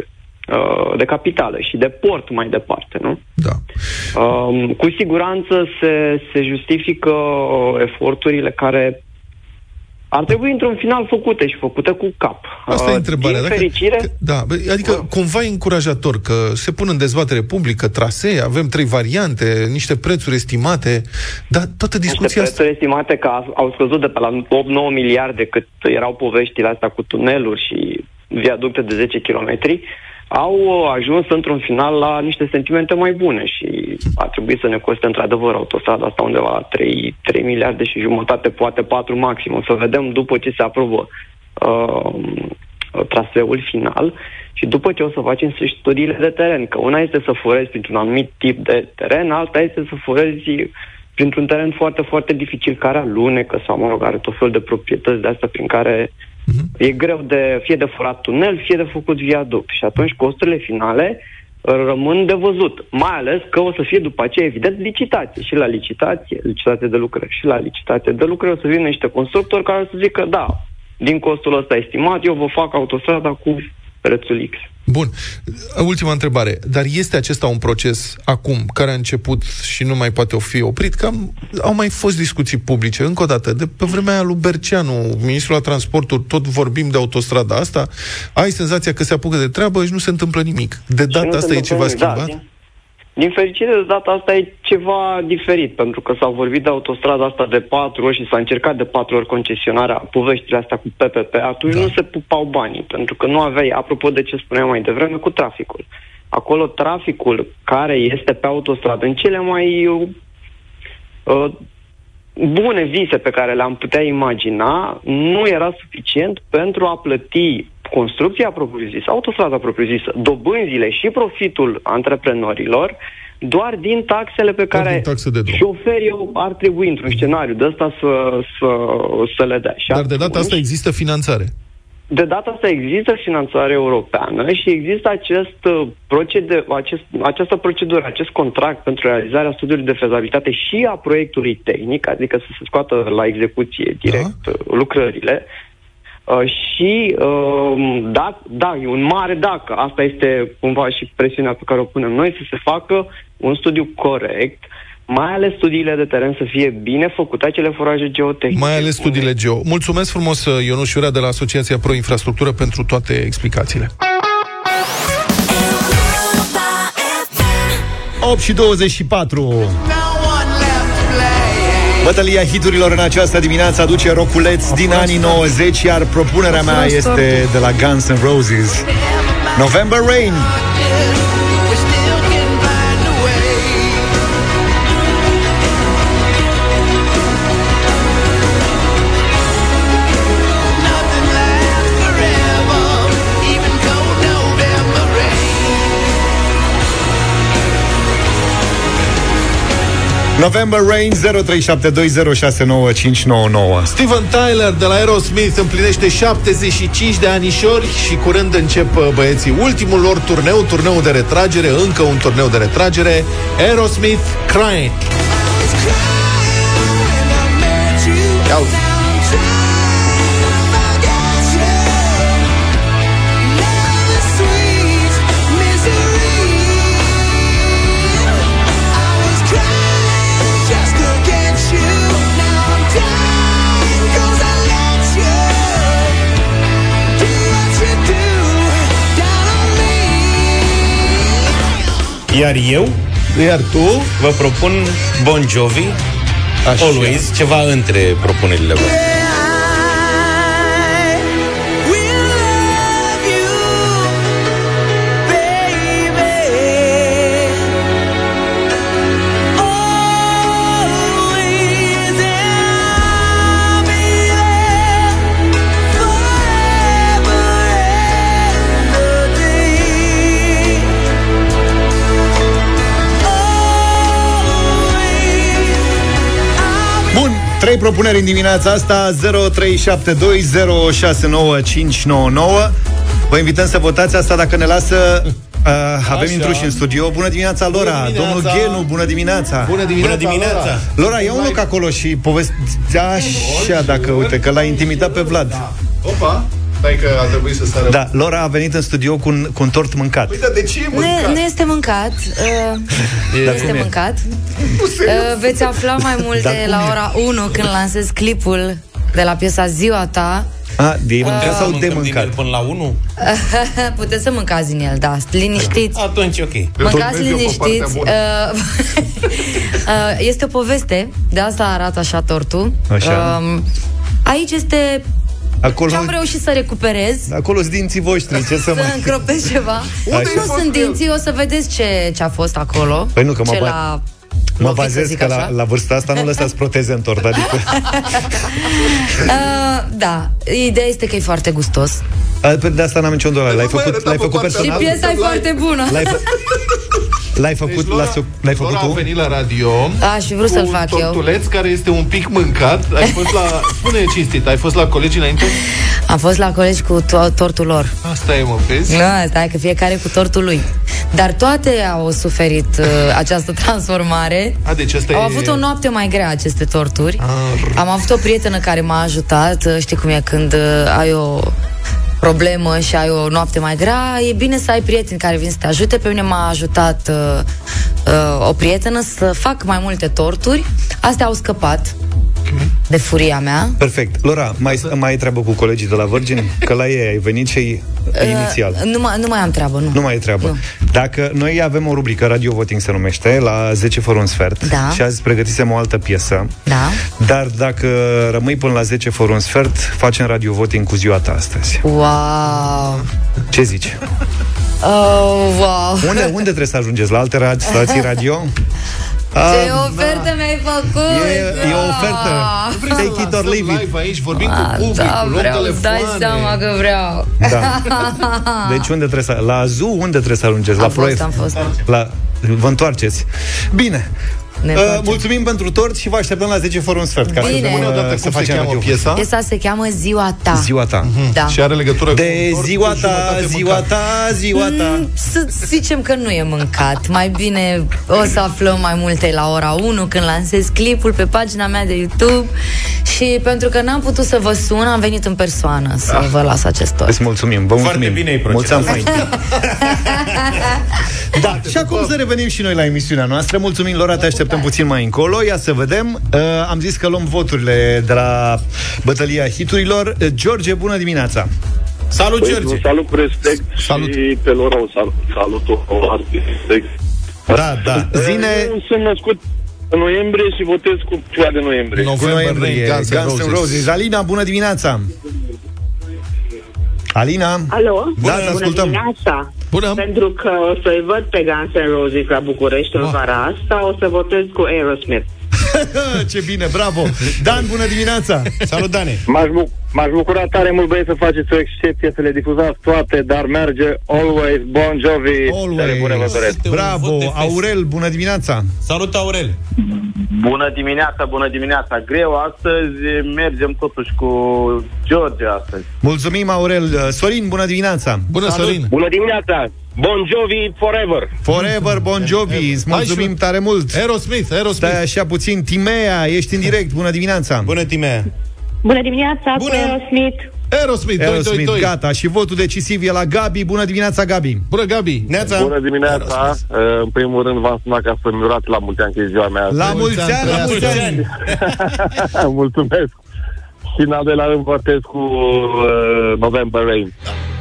uh, de capitală și de port mai departe, nu? Da. Um, cu siguranță se, se justifică uh, eforturile care ar trebui într-un final făcute și făcute cu cap. Asta e Uh, întrebarea. Din Dacă- fericire, Da, bă, adică cumva e încurajator că se pun în dezbatere publică trasee, avem trei variante, niște prețuri estimate, dar toată niște discuția asta... prețuri estimate că a- au scăzut de pe la 8-9 miliarde cât erau poveștile astea cu tuneluri și viaducte de 10 km, au uh, ajuns într-un final la niște sentimente mai bune și ar trebui să ne coste într-adevăr autostrada asta undeva la 3, 3 miliarde și jumătate, poate 4 maxim. O să vedem după ce se aprobă uh, traseul final și după ce o să facem și studiile de teren, că una este să furezi printr-un anumit tip de teren, alta este să furezi printr-un teren foarte, foarte dificil care alunecă sau, mă rog, are tot fel de proprietăți de astea prin care e greu de, fie de furat tunel, fie de făcut viaduct. Și atunci costurile finale uh, rămân de văzut. Mai ales că o să fie după aceea, evident, licitație. Și la licitație, licitație de lucrări, și la licitație de lucrări o să vină niște constructori care o să zică, da, din costul ăsta estimat, eu vă fac autostrada cu prețul X. Bun. Ultima întrebare. Dar este acesta un proces acum care a început și nu mai poate fi oprit? Că am, au mai fost discuții publice, încă o dată, de pe vremea lui Berceanu, ministrul la transporturi, tot vorbim de autostrada asta, ai senzația că se apucă de treabă și nu se întâmplă nimic. De Și data nu se asta e întâmplă ceva nimic. Da, schimbat? din, din fericire, de data asta e ceva diferit, pentru că s-a vorbit de autostrada asta de patru ori și s-a încercat de patru ori concesionarea, poveștile astea cu PPP, atunci da. nu se pupau banii, pentru că nu aveai, apropo de ce spuneam mai devreme, cu traficul. Acolo traficul care este pe autostradă, în cele mai uh, bune vise pe care le-am putea imagina, nu era suficient pentru a plăti construcția propriu-zisă, autostrada propriu-zisă, dobânzile și profitul antreprenorilor, doar din taxele pe Doar care din taxe de drum. șoferii ar trebui într-un scenariu de ăsta să, să, să le dea. Și Dar de data atunci- asta există finanțare. de data asta există finanțare europeană și există acest uh, procede, acest, această procedură, acest contract pentru realizarea studiului de fezabilitate și a proiectului tehnic, adică să se scoată la execuție direct da? lucrările. Uh, și uh, da, da, e un mare dacă, asta este cumva și presiunea pe care o punem noi, să se facă un studiu corect, mai ales studiile de teren să fie bine făcute, acele foraje geotehnice. Mai ales studiile geo. Mulțumesc frumos, Ionuș Iurea de la Asociația Pro Infrastructură pentru toate explicațiile. 8 și 24. Bătălia hiturilor în această dimineață aduce roculeț din anii 90, iar propunerea mea este de la Guns N' Roses. November Rain. November Rain 0372069599. Steven Tyler de la Aerosmith împlinește 75 de anișori și curând încep uh, băieții ultimul lor turneu, turneu de retragere, încă un turneu de retragere, Aerosmith Crying. Ia uite. Iar eu Iar tu vă propun Bon Jovi, Așa. Always, ceva între propunerile voastre. Trei propuneri în dimineața asta 0372069599 Vă invităm să votați asta dacă ne lasă Uh, avem Așa. intruși în studio. Bună dimineața, Lora! Bună dimineața. Domnul Ghenu, bună dimineața! Bună dimineața, Bună dimineața. Laura. Lora, ia un loc acolo și povestea așa, dacă, uite, că l-a intimidat pe Vlad. Opa, stai că a trebuit să sară Da, Lora a venit în studio cu un, cu un tort mâncat. Păi, dar de ce e Nu, mâncat? nu este mâncat. Uh, nu Dar este cum e? mâncat. Uh, veți afla mai multe Dar cum la e? ora 1 când lansez clipul de la piesa Ziua ta. A, de mâncat sau de Mâncăm din mâncat? el până la 1? Puteți să mâncați din el, da. Liniștiți. Atunci, ok. Mâncați Urmez eu pe liniștiți. partea bună. Uh, uh, este o poveste, de asta arată așa tortul. Așa. Um, aici este Acolo, ce am reușit să recuperez. acolo sunt dinții voștri, ce să Să mai... încropez ceva. Unde nu ai fost sunt cu el? dinții, o să vedeți ce, ce a fost acolo. Păi nu, că mă ce ba- l-a Mă lovit, să bazez zic că la, așa. la vârsta asta nu lăsați proteze în tort, adică... Uh, da, ideea este că e foarte gustos. A, pe de asta n-am niciun dolar. L-ai nu mai făcut, arăta l-ai pe făcut partea Și personal? piesa e foarte bună. L-ai, fă... l-ai făcut, Deci, Laura, l-ai, l-ai făcut Laura a tu? venit la radio Aș fi vrut cu să-l un fac eu. tortuleț care este un pic mâncat. Ai fost la... Spune cinstit, ai fost la colegii înainte? Am fost la colegi cu to- tortul lor. Asta e, mă, vezi? Nu, stai că fiecare cu tortul lui. Dar toate au suferit uh, această transformare. A, deci asta Au e... avut o noapte mai grea aceste torturi. Ah, Am avut o prietenă care m-a ajutat. Uh, Știi cum e când uh, ai o problemă și ai o noapte mai grea, e bine să ai prieteni care vin să te ajute. Pe mine m-a ajutat uh, uh, o prietenă să fac mai multe torturi. Astea au scăpat de furia mea. Perfect. Lora, mai, mai ai treabă cu colegii de la Virgin? Că la ei ai venit și ai inițial. Uh, nu, mai, nu mai am treabă, nu. Nu mai e treabă. Nu. Dacă noi avem o rubrică, Radio Voting se numește, la 10 fără un sfert, Da. și azi pregătisem o altă piesă, Da. dar dacă rămâi până la 10 fără un sfert, facem Radio Voting cu ziua ta astăzi. Wow. Ce zici? Oh, wow. Unde, unde trebuie să ajungeți? La alte ra- stații radio? Ce Ah, ofertă mi-ai făcut! E, e o ofertă. Take it or leave it. live aici, vorbim Ah, cu publicul, da, luăm vreau, îți dai telefoane. seama că vreau. Da. Deci unde trebuie să... La ZU, unde trebuie să ajungeți? Am la fost, proiect? am fost. La... Vă întoarceți. Bine. Ne Uh, întoarcem. mulțumim pentru tort și vă așteptăm la 10 fără un sfert. Ca Bine. să, Spune dăm, odată uh, cum să se facem cheamă radio. piesa? Piesa se cheamă Ziua ta. Ziua ta. Da. Și are legătură cu De un tort ziua cu ta, jumătate ziua mâncat. ta, ziua ta. Mm, Să zicem că nu e mâncat. Mai bine o să aflăm mai multe la ora 1 când lansez clipul pe pagina mea de YouTube și pentru că n-am putut să vă sun, am venit în persoană să vă las acest tot. Îți mulțumim, vă mulțumim. bine ai Mulți procedat. ani faini. Da, și acum să revenim și noi la emisiunea noastră. Mulțumim, Lora, te așteptăm puțin mai încolo. Ia să vedem. Uh, am zis că luăm voturile de la bătălia hiturilor. Uh, George, bună dimineața! Salut, Păi, George! un salut cu respect Salut. și pe Lora un salut, salut o respect. Da, da. Zine, Eu sunt născut în noiembrie și votez cu ziua de noiembrie. cu November noiembrie, Rain, Guns N' Guns N' Roses. Roses. Alina, bună dimineața! Alina? Alo? Da, te ascultăm. Bună dimineața. Bună. Pentru că o să-i văd pe Guns N' Roses la București în Wow. vara asta, o să votez cu Aerosmith. Ce bine, bravo! Dan, bună dimineața! Salut, Dane! M-aș, bu- m-aș bucura tare mult, băieți, să faceți o excepție, să le difuzați toate, dar merge Always Bon Jovi. Tare bune vă doresc. Este un vot Bravo! de fest. Aurel, bună dimineața! Salut, Aurel! Bună dimineața, bună dimineața. Greu astăzi, mergem totuși cu George astăzi. Mulțumim, Aurel. Sorin, bună dimineața! Bună, Sorin! Bună dimineața! Bon Jovi Forever! Forever Bon Jovi, îți mulțumim Hai, tare mult! Aerosmith, Aerosmith. Stai așa puțin, Timea, ești în direct, bună dimineața! Bună, Timea! Bună dimineața, Bună. cu Aerosmith. Aerosmith, 2, 2, Aerosmith, 2. gata, și votul decisiv e la Gabi. Bună dimineața, Gabi! Bună, Gabi. Neața! Bună dimineața! Uh, În primul rând v-am sunat ca să-mi urați la mulți ani, că e ziua mea. La astăzi. mulți ani, la mulți ani! Mulțumesc! Și în al doilea rând votez cu uh, November Rain. țăriști.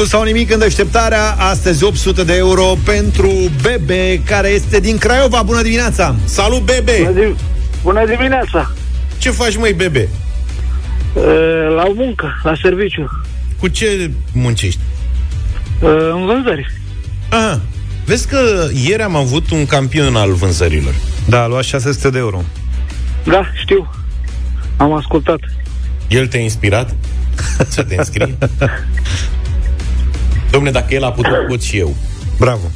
Dublu sau nimic în deșteptarea Astăzi 800 de euro pentru Bebe Care este din Craiova Bună dimineața Salut, Bebe! Bună, dim- Bună dimineața! Ce faci, măi, Bebe? Uh, La muncă, la serviciu, Cu ce muncești? uh, în vânzări. Aha. Vezi că ieri am avut un campion al vânzărilor. Da, a luat 600 de euro Da, știu. Am ascultat. El te-a inspirat să te înscrii? Domne, dacă el a putut, pot și eu. Bravo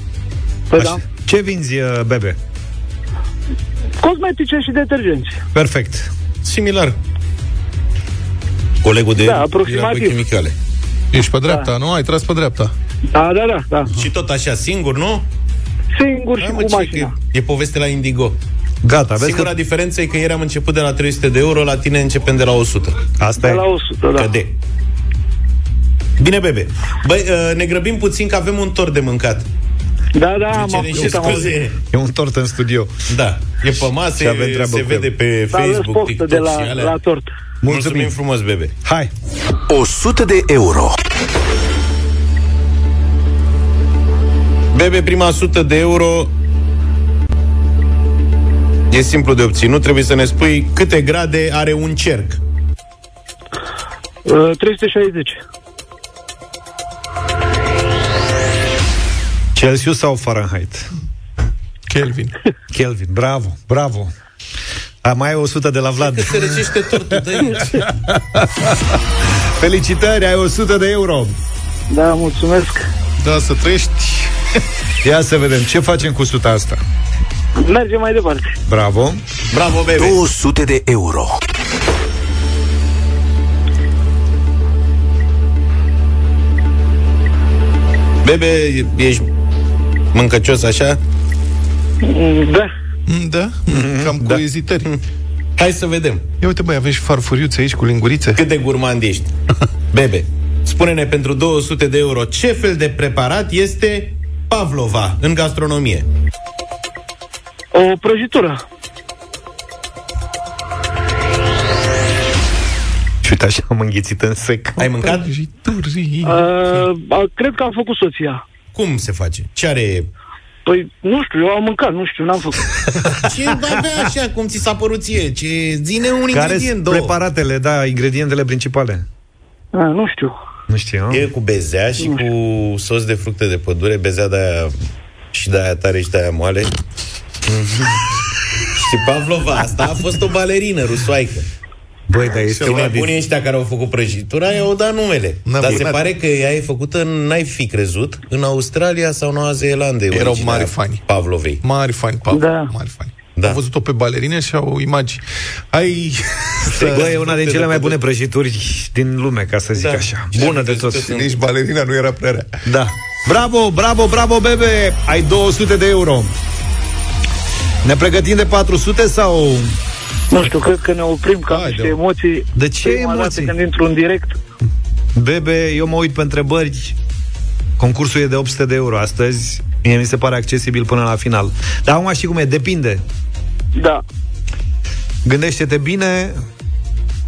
Păi da. Ce vinzi, uh, Bebe? Cosmetice și detergenți. Perfect Similar. Colegul de Da, el aproximativ. era pe chimicale. Ești pe dreapta, da. nu? Ai tras pe dreapta. Da, da, da, da. Și tot așa, singur, nu? Singur și Hai, mă, cu ce, mașina. că E poveste la Indigo. Gata, vezi Singura că... diferență e că ieri am început de la 300 de euro, la tine începem de la 100. Asta De e la 100, da. Căde. Bine, bebe. Băi, uh, ne grăbim puțin că avem un tort de mâncat. Da, da, am cerem și auzit, am auzit. scuze. E un tort în studio Da, e pe masă, Și avem e- treabă se cu vede el. pe S-a ales Facebook, poftă TikTok de la, și alea. la tort. Mulțumim frumos, bebe. Hai 100 de euro. Bebe, prima 100 de euro e simplu de obținut. Trebuie să ne spui câte grade are un cerc. Uh, 360. Celsius sau Fahrenheit? Kelvin. Kelvin, bravo, bravo a, mai ai 100 de la Vlad Se răcește tortul de aici. Felicitări, ai 100 de euro Da, mulțumesc. Da, să trăiești. Ia să vedem, ce facem cu 100 asta? Mergem mai departe. Bravo Bravo, bebe. 200 de euro. Bebe, ești mâncăcios așa? Da. Mm, Da, cam cu ezitări. Hai să vedem. Ia uite, băi, aveți și farfuriuțe aici cu lingurițe. Cât de gurmand ești. Bebe, spune-ne pentru 200 de euro ce fel de preparat este pavlova în gastronomie. O prăjitură. Și uite așa am înghițit în sec Ai mâncat? Prăjituri. Uh, a, cred că am făcut soția. Cum se face? Ce are? Păi, nu știu, eu am mâncat, nu știu, n-am făcut. Ce avea așa, cum ți s-a părut ție? Ce zine un Care ingredient, sunt două. preparatele, da, ingredientele principale? A, nu știu. Nu știu E cu bezea și cu sos de fructe de pădure, bezea de aia și de aia tare și de aia moale. și Pavlova asta a fost o balerină rusoaică. Băi, dar este Și una din... nebunii ăștia care au făcut prăjitura i-au dat numele. N-a Dar se bine. pare că ea e făcută, n-ai fi crezut, în Australia sau Noua Zeelandă. e Erau originea mari fani. Pavlovei. Mari fani, Pavel. Da. Mari fani. Da. Au văzut-o pe balerine și au imagini. Ai... Bă, e una din cele mai bune prăjituri din lume, ca să zic Da. așa. Cele Bună mai de tot. crezute Nici balerina nu era prea rea. Da. Bravo, bravo, bravo, bebe! Ai 200 de euro. Ne pregătim de 400 sau... Nu știu, cred că ne oprim ca Haide, niște mă. emoții. De ce Prima dată emoții? Când intru în direct. Bebe, eu mă uit pe întrebări. Concursul e de 800 de euro astăzi. Mie mi se pare accesibil până la final. Dar acum știi cum e, depinde. Da. Gândește-te bine,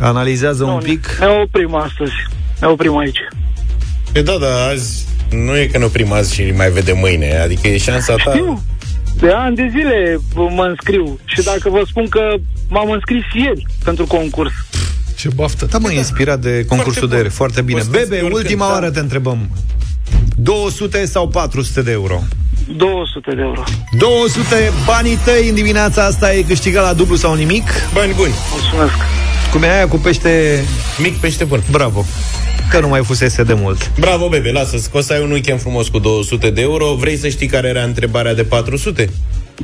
analizează un pic. Ne oprim astăzi. Ne oprim aici. E da, da, azi nu e că ne oprim azi și mai vedem mâine. Adică e șansa ta. Știu. De ani de zile mă înscriu și dacă vă spun că m-am înscris ieri pentru concurs. Ce baftă. Da, mă, inspirat de concursul de ieri. Foarte bine. Poți Bebe, să-ți ultima oricând, oară te întrebăm. 200 sau 400 de euro? 200 de euro. 200 banii tăi în dimineața asta e câștigat la dublu sau nimic. Bani buni. Mulțumesc. Cum e aia cu pește... Mic pește bun. Bravo. Că nu mai fusese de mult. Bravo, bebe, lasă că o să ai un weekend frumos cu 200 de euro. Vrei să știi care era întrebarea de 400?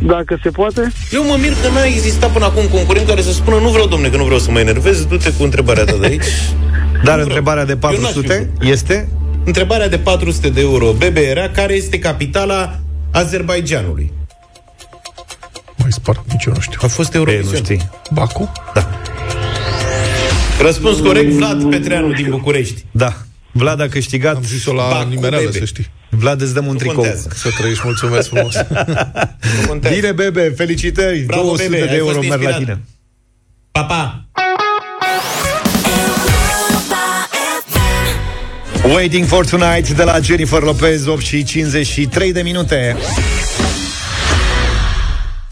Dacă se poate. Eu mă mir că n-a existat până acum un concurent care să spună nu vreau, domne, că nu vreau să mă enervez, du-te cu întrebarea ta de aici. Dar întrebarea de Eu n-aș fi 400 este? Întrebarea de 400 de euro, bebe, era care este capitala Azerbaijanului? Mai spart, nici eu nu știu. A fost Eurovision. nu știi. Răspuns corect, Vlad Petreanu din București. Da. Vlad a câștigat Am zis-o la nimereală, să știi. Vlad, îți dăm un nu tricou. Contează. Să trăiești, mulțumesc frumos. Bine, bebe, felicitări. Bravo, 200 bebe, de euro merg la tine. Pa, pa! Waiting for Tonight de la Jennifer Lopez, 8 și 53 de minute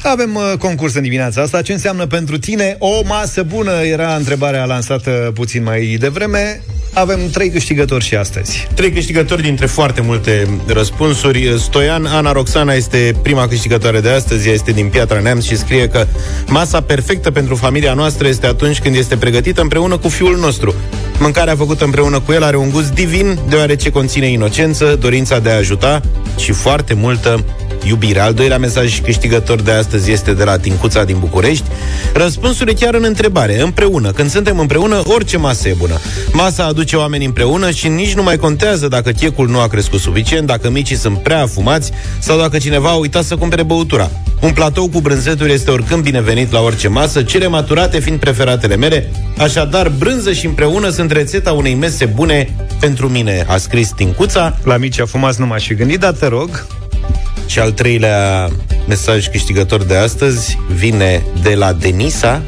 avem uh, concurs în dimineața asta. Ce înseamnă pentru tine o masă bună? Era întrebarea lansată puțin mai devreme. Avem trei câștigători și astăzi. Trei câștigători dintre foarte multe răspunsuri. Stoian, Ana Roxana este prima câștigătoare de astăzi, ea este din Piatra Neamț și scrie că masa perfectă pentru familia noastră este atunci când este pregătită împreună cu fiul nostru. Mâncarea făcută împreună cu el are un gust divin, deoarece conține inocență, dorința de a ajuta și foarte multă iubire. Al doilea mesaj câștigător de astăzi este de la Tincuța din București. Răspunsul e chiar în întrebare. Împreună. Când suntem împreună, orice masă e bună. Masa aduce oameni împreună și nici nu mai contează dacă checul nu a crescut suficient, dacă micii sunt prea afumați sau dacă cineva a uitat să cumpere băutura. Un platou cu brânzeturi este oricând binevenit la orice masă, cele maturate fiind preferatele mele, așadar brânză și împreună sunt rețeta unei mese bune pentru mine, a scris Tincuța. La mici afumați nu m-aș fi gândit, dar te rog. Și al treilea mesaj câștigător de astăzi vine de la Denisa.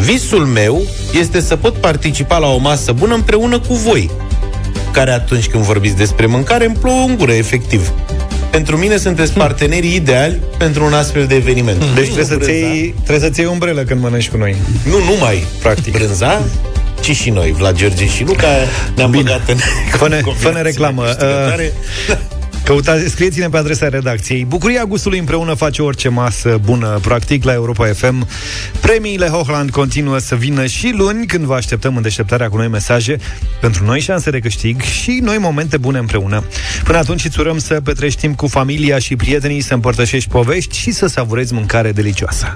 Visul meu este să pot participa la o masă bună împreună cu voi, care atunci când vorbiți despre mâncare îmi plouă în gură, efectiv. Pentru mine sunteți partenerii ideali pentru un astfel de eveniment. Deci trebuie să-ți iei, trebuie să-ți iei umbrelă când mănânci cu noi. Nu numai, practic. Brânza, ci și noi, Vlad George și Luca, ne-am Bine. băgat în Fă-ne, fă-ne combinații reclamă. câștigătoare. Căutați, scrieți-ne pe adresa redacției. Bucuria gustului împreună face orice masă bună, practic, la Europa FM. Premiile Hochland continuă să vină și luni, când vă așteptăm în deșteptarea cu noi mesaje pentru noi șanse de câștig și noi momente bune împreună. Până atunci îți urăm să petrești timp cu familia și prietenii, să împărtășești povești și să savurezi mâncare delicioasă.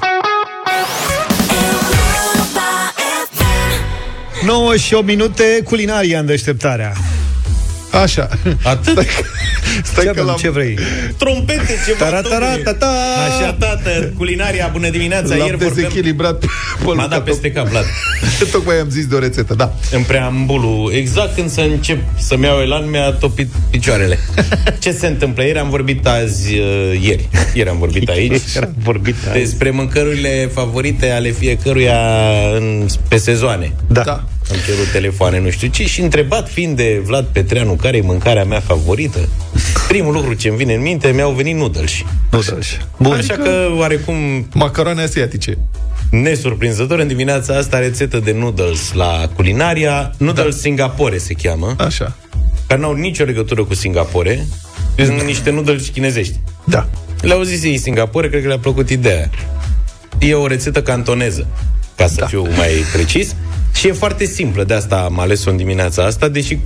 9 și 8 minute, culinaria în deșteptarea. Așa. Atât? Stai, stai Ce că avem? l-am... Ce vrei? Trompete, ceva Taratara, domnule. tata. Așa, tată, culinaria, bună dimineața L-am Ieri vorbeam dezechilibrat pe M-a Luca, dat peste cap, Vlad Tocmai am zis de o rețetă, da. În preambulul, exact când să încep să-mi iau elan, mi-a topit picioarele Ce se întâmplă? Ieri am vorbit azi, uh, ieri Ieri am vorbit aici Ieri am vorbit azi. Despre mâncărurile favorite ale fiecăruia în, pe sezoane Da. Da. Am cerut telefoane, nu știu ce Și întrebat fiind de Vlad Petreanu Care e mâncarea mea favorită Primul lucru ce îmi vine în minte Mi-au venit noodles Nu să Bun. Așa că oarecum Macaroane asiatice. Nesurprinzător, în dimineața asta rețetă de noodles la culinaria. Noodles da. Singapore se cheamă, Așa. care n-au nicio legătură cu Singapore. Sunt niște noodles chinezești. Da. Le-au zis ei Singapore, cred că le-a plăcut ideea. E o rețetă cantoneză, ca să da. fiu mai precis. Și e foarte simplă, de asta am ales-o în dimineața asta, deși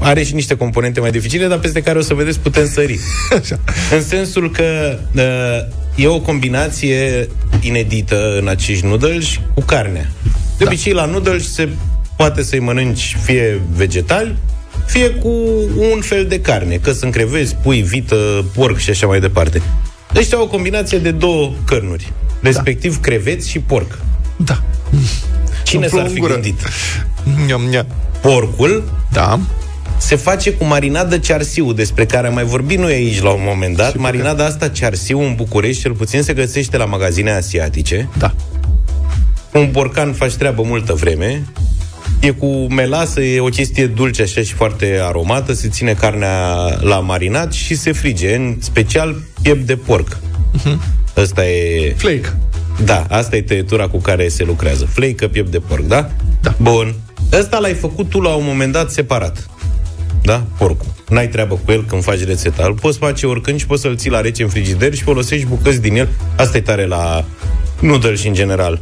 are și niște componente mai dificile, dar peste care o să vedeți putem sări. Așa. În sensul că uh, e o combinație inedită în acești noodles cu carnea. De obicei, la noodles se poate să-i mănânci fie vegetali, fie cu un fel de carne, că sunt crevezi, pui, vită, porc și așa mai departe. Ăștia au o combinație de două cărnuri, respectiv creveți și porc. Da. Cine Îmi s-ar plouă fi în gură. gândit? Niam, niam. Porcul Da. se face cu marinadă cearsiu, despre care am mai vorbit noi aici la un moment dat. Marinada asta cearsiu în București, cel puțin se găsește la magazine asiatice. Da. Un borcan faci treabă multă vreme. E cu melasă, e o chestie dulce așa și foarte aromată, se ține carnea la marinat și se frige, în special piept de porc. Ăsta e... Flake. Da, asta e tăietura cu care se lucrează. Fleică, piept de porc, da? Da. Bun. Ăsta l-ai făcut tu la un moment dat separat. Da? Porcul. N-ai treabă cu el când faci rețeta. Îl poți face oricând și poți să-l ții la rece în frigider și folosești bucăți din el. Asta e tare la noodles și în general.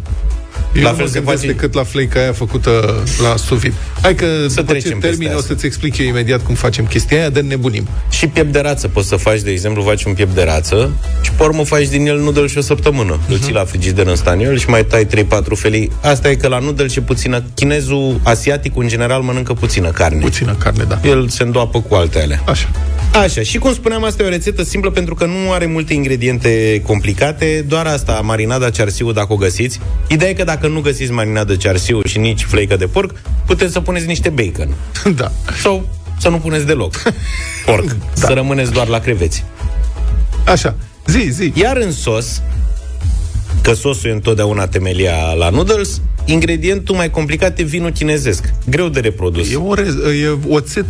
Eu La la fel fel se mă gândesc face- decât la flake aia făcută la suvit. Hai că Să după ce trecem peste termin o asta. să-ți explic eu imediat cum facem chestia aia de nebunim. Și piept de rață poți să faci, de exemplu, faci un piept de rață și pe urmă faci din el noodle și o săptămână. Uh-huh. Îl ții la frigider în staniol și mai tai 3-4 felii. Asta e că la noodle și puțină, chinezul asiatic în general mănâncă puțină carne. Puțină carne, da. El se îndoapă cu alte alea. Așa. Așa, și cum spuneam, asta e o rețetă simplă pentru că nu are multe ingrediente complicate, doar asta, marinada cearsiu, dacă o găsiți. Ideea e că dacă nu găsiți marinada cearsiu și nici fleică de porc, puteți să puneți niște bacon. Da. Sau să nu puneți deloc porc, da. să rămâneți doar la creveți. Așa. Zi, zi. Iar în sos, că sosul e întotdeauna temelia la noodles, ingredientul mai complicat e vinul chinezesc. Greu de reprodus. E, orez, e oțet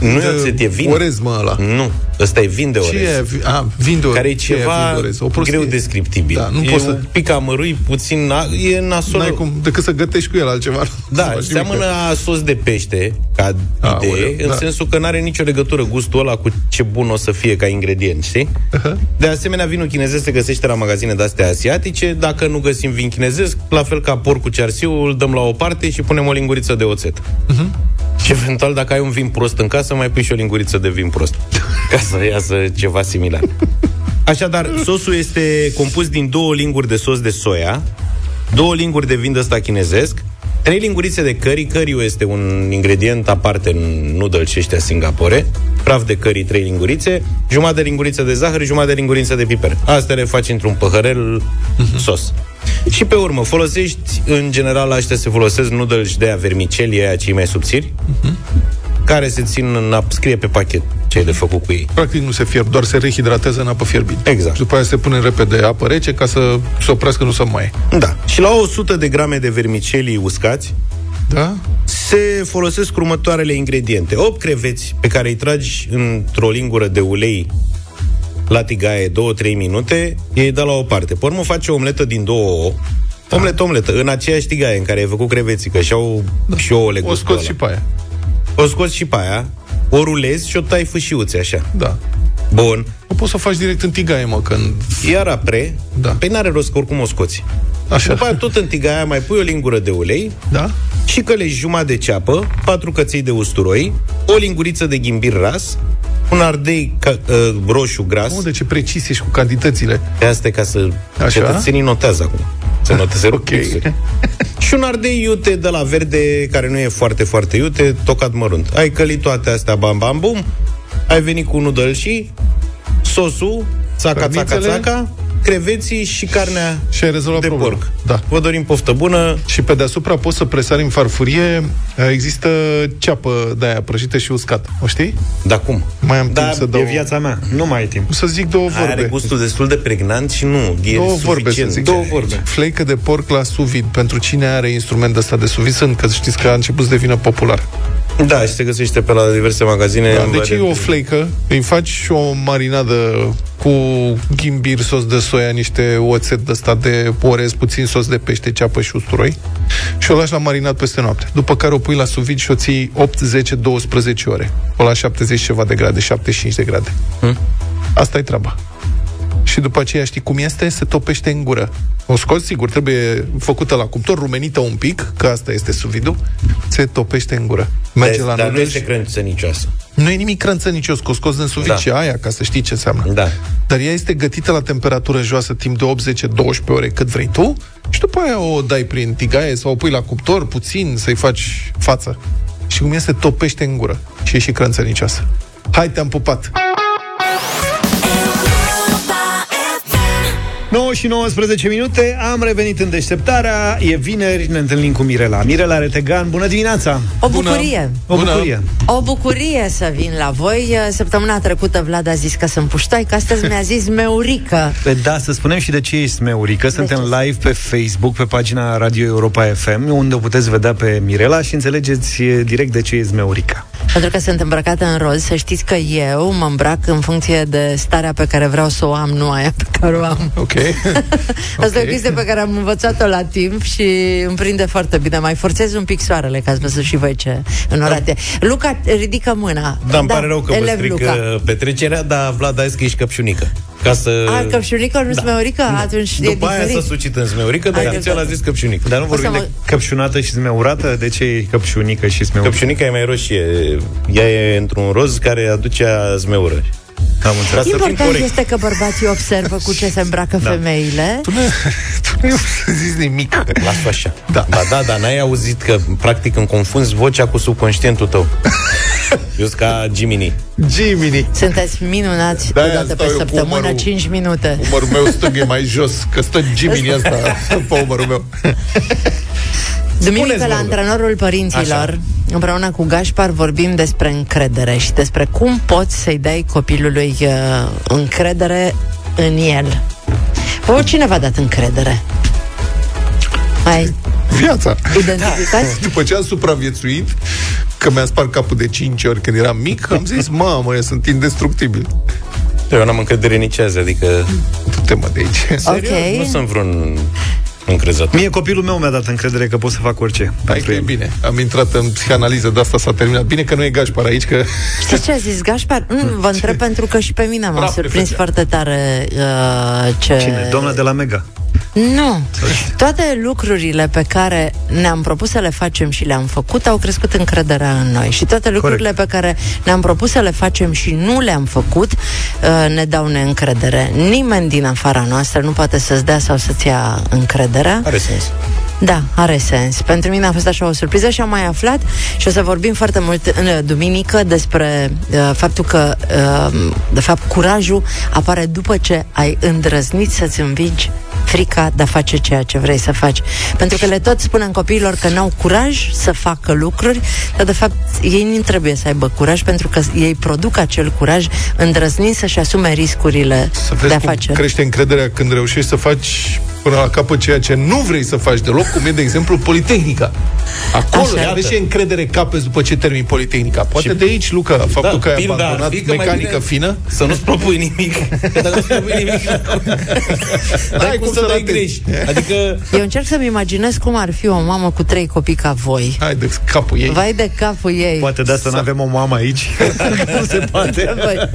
Nu e de oțet, e vin. Orez, mă, ăla. Nu, ăsta e vin de Ce orez. e? vi- A, vin de orez. Care e Ce e ceva vin de orez? O prostie. greu descriptibil. Da, nu e poți să- un pic amărui, puțin, na, e nasol. N-ai cum, decât să gătești cu el altceva. Da, Nu faci seamănă nimic. a sos de pește, ca idee, Aoleu, în da. sensul că n-are nicio legătură gustul ăla cu ce bun o să fie ca ingredient, știi? De asemenea, vinul chinezesc se găsește la magazine de-astea asiatice. Dacă nu găsim vin chinezesc, la fel ca porcul cearsiu, îl dăm la o parte și punem o linguriță de oțet. Și eventual, dacă ai un vin prost în casă, mai pui și o linguriță de vin prost. Ca să iasă ceva similar. Așadar, sosul este compus din două linguri de sos de soia, două linguri de vin de ăsta chinezesc, trei lingurițe de curry, curry este un ingredient aparte în noodle și ăștia Singapore, praf de curry, trei lingurițe, jumătate de linguriță de zahăr, jumătate de linguriță de piper. Astea le faci într-un păhărel sos. Și pe urmă, folosești, în general, ăștia se folosesc noodle și de aia vermicelii, aia cei mai subțiri, care se țin în ap- scrie pe pachet ce ai de făcut cu ei. Practic nu se fierb, doar se rehidratează în apă fierbinte. Exact. Și după aia se pune repede apă rece ca să se oprească, nu să mai Da. Și la 100 de grame de vermicelii uscați, da? se folosesc următoarele ingrediente. 8 creveți pe care îi tragi într-o lingură de ulei la tigaie 2-3 minute, ei dă la o parte. Pe urmă faci o omletă din două ouă, Omletă, omletă, în aceeași tigaie în care ai făcut creveții, că și-au da. și ouăle O gustul scoți ăla. și pe aia. O scoți și pe aia, o rulezi și o tai fâșiuțe, așa. Da. Bun. O poți să faci direct în tigaie, mă, când... Iar apre, da. pe n-are rost că oricum o scoți. Așa. După aia tot în tigaia mai pui o lingură de ulei da? și călești jumătate de ceapă, patru căței de usturoi, o linguriță de ghimbir ras, un ardei ca, uh, roșu gras. Oh, de ce precis ești cu cantitățile. Asta e ca să Așa? cetățenii notează acum. Se noteze ok. Și un ardei iute de la verde, care nu e foarte, foarte iute, tocat mărunt. Ai călit toate astea, bam, bam, bum, ai venit cu nudăl și sosul, țaca, țaca, Cărnițele. țaca, creveții și carnea Și ai rezolvat de problema. porc. Da. Vă dorim poftă bună. Și pe deasupra poți să presari în farfurie, există ceapă de aia prăjită și uscată. O știi? Da, cum? Mai am Da, timp să e dau... viața mea. Nu mai ai timp. Să zic două vorbe. Are gustul destul de pregnant și nu, e două vorbe, să suficient. zic. Două vorbe. Fleică de porc la suvid. Pentru cine are instrument ăsta de suvid, sunt, că știți că a început să devină popular. Da, și se găsește pe la diverse magazine. Da, în deci e variante. o fleică, îi faci și o marinadă cu ghimbir, sos de soia, niște oțet de ăsta de orez, puțin sos de pește, ceapă și usturoi și o lași la marinat peste noapte. După care o pui la suvid și o ții 8, 10, 12 ore. O la 70 ceva de grade, 75 de grade. Hmm? Asta e treaba. Și după aceea știi cum este? Se topește în gură. O scoți, sigur, trebuie făcută la cuptor, rumenită un pic, că asta este suvidul, se topește în gură. Merge Dar- la dar nu noodles este crânțănicioasă. nu e nimic crânțănicios, că o scos din suvid Da. și aia, ca să știi ce înseamnă. Da. Dar ea este gătită la temperatură joasă timp de 8-10-12 ore, cât vrei tu, și după aia o dai prin tigaie sau o pui la cuptor puțin, să-i faci față. Și cum este, topește în gură. Și e și crânțănicioasă. Hai, te-am pupat! 9 și 19 minute, am revenit în deșteptarea, e vineri, ne întâlnim cu Mirela. Mirela Retegan, bună dimineața! O bucurie. O bucurie. O bucurie să vin la voi. Săptămâna trecută Vlad a zis că sunt puștoi, că astăzi mi-a zis meurică. Pe da, să spunem și de ce ești smeurică. Suntem live pe Facebook, pe pagina Radio Europa FM, unde o puteți vedea pe Mirela și înțelegeți e, direct de ce e smeurica. Pentru că sunt îmbrăcată în roz, să știți că eu mă îmbrac în funcție de starea pe care vreau să o am, nu aia pe care o am. Ok. Asta e o chestie pe care am învățat-o la timp și îmi prinde foarte bine. Mai forțez un pic soarele, ca să văzut și voi ce înorate. Luca, ridică mâna. Da, îmi pare rău că vă elev stric Luca. uh, petrecerea, dar Vlad a zis că ești căpșunică. Ca să... A, căpșunică, nu smeurică? Atunci e După aia diferit. s-a sucit în smeurică, dar Hai, inițial a zis căpșunică. Dar nu vorbim să de căpșunată și smeurată? De ce e căpșunică și smeurată? Căpșunica e mai roșie. Ea e într-un roz care aduce a zmeură. Am Ca să fim Important corect. este că bărbații observă cu ce se îmbracă Da. femeile. Tu nu, tu nu zis nimic. Las-o așa. Da. Ba da, dar n-ai auzit că practic îmi confunzi vocea cu subconștientul tău. Eu sunt ca Jiminy. Jiminy. Sunteți minunați Da, o dată stau pe eu cu săptămână, umărul- 5 minute. Umărul meu stâng e mai jos, că stă Jiminy asta pe umărul meu. Duminică Spuneți, la vă rog. antrenorul părinților, Așa. împreună cu Gașpar, vorbim despre încredere și despre cum poți să-i dai copilului uh, încredere în el. Vă cineva a dat încredere? Hai, viața. Identificați? După ce am supraviețuit, că mi-a spart capul de 5 ori când eram mic, am zis, mamă, eu sunt indestructibil. Eu n-am încredere nici azi, adică... Du-te mă de aici. Serios, Ok. nu sunt vreun încrezător. Mie copilul meu mi-a dat încredere că pot să fac orice. Hai că e bine. Am intrat în psihanaliză, de asta s-a terminat. Bine că nu e Gașpar aici, că... Știți ce a zis Gașpar? Mm, vă întreb pentru că și pe mine m-a Bravo, surprins Fecea. foarte tare uh, ce... Cine? Doamna de la Mega. Nu. Toate lucrurile pe care ne-am propus să le facem și le-am făcut au crescut încrederea în noi. Și toate lucrurile pe care ne-am propus să le facem și nu le-am făcut uh, ne dau neîncredere. Nimeni din afara noastră nu poate să-ți dea sau să-ți ia încrederea. Are sens. Da, are sens. Pentru mine a fost așa o surpriză și am mai aflat și o să vorbim foarte mult în uh, duminică despre uh, faptul că, uh, de fapt, curajul apare după ce ai îndrăznit să-ți învingi frica de a face ceea ce vrei să faci. Pentru că le tot spunem copiilor că n-au curaj să facă lucruri, dar de fapt ei nu trebuie să aibă curaj pentru că ei produc acel curaj îndrăznind să-și asume riscurile Să de vezi a cum face. crește încrederea când reușești să faci până la capăt ceea ce nu vrei să faci deloc, cum e, de exemplu, Politehnica. Acolo, Așa. Așa, vezi ce încredere capeți după ce termini Politehnica. Poate Și- de aici, Luca, faptul Da, că ai pilda ar abandonat fi că mai mecanică bine fină. Să nu-ți propui nimic. Că dacă nu-ți propui nimic, n-ai cum să dai greș. Adică Eu încerc să-mi imaginez cum ar fi o mamă cu trei copii ca voi. Hai de capul ei. Vai de capul ei. Poate de asta nu avem o mamă aici. nu se poate. Voi.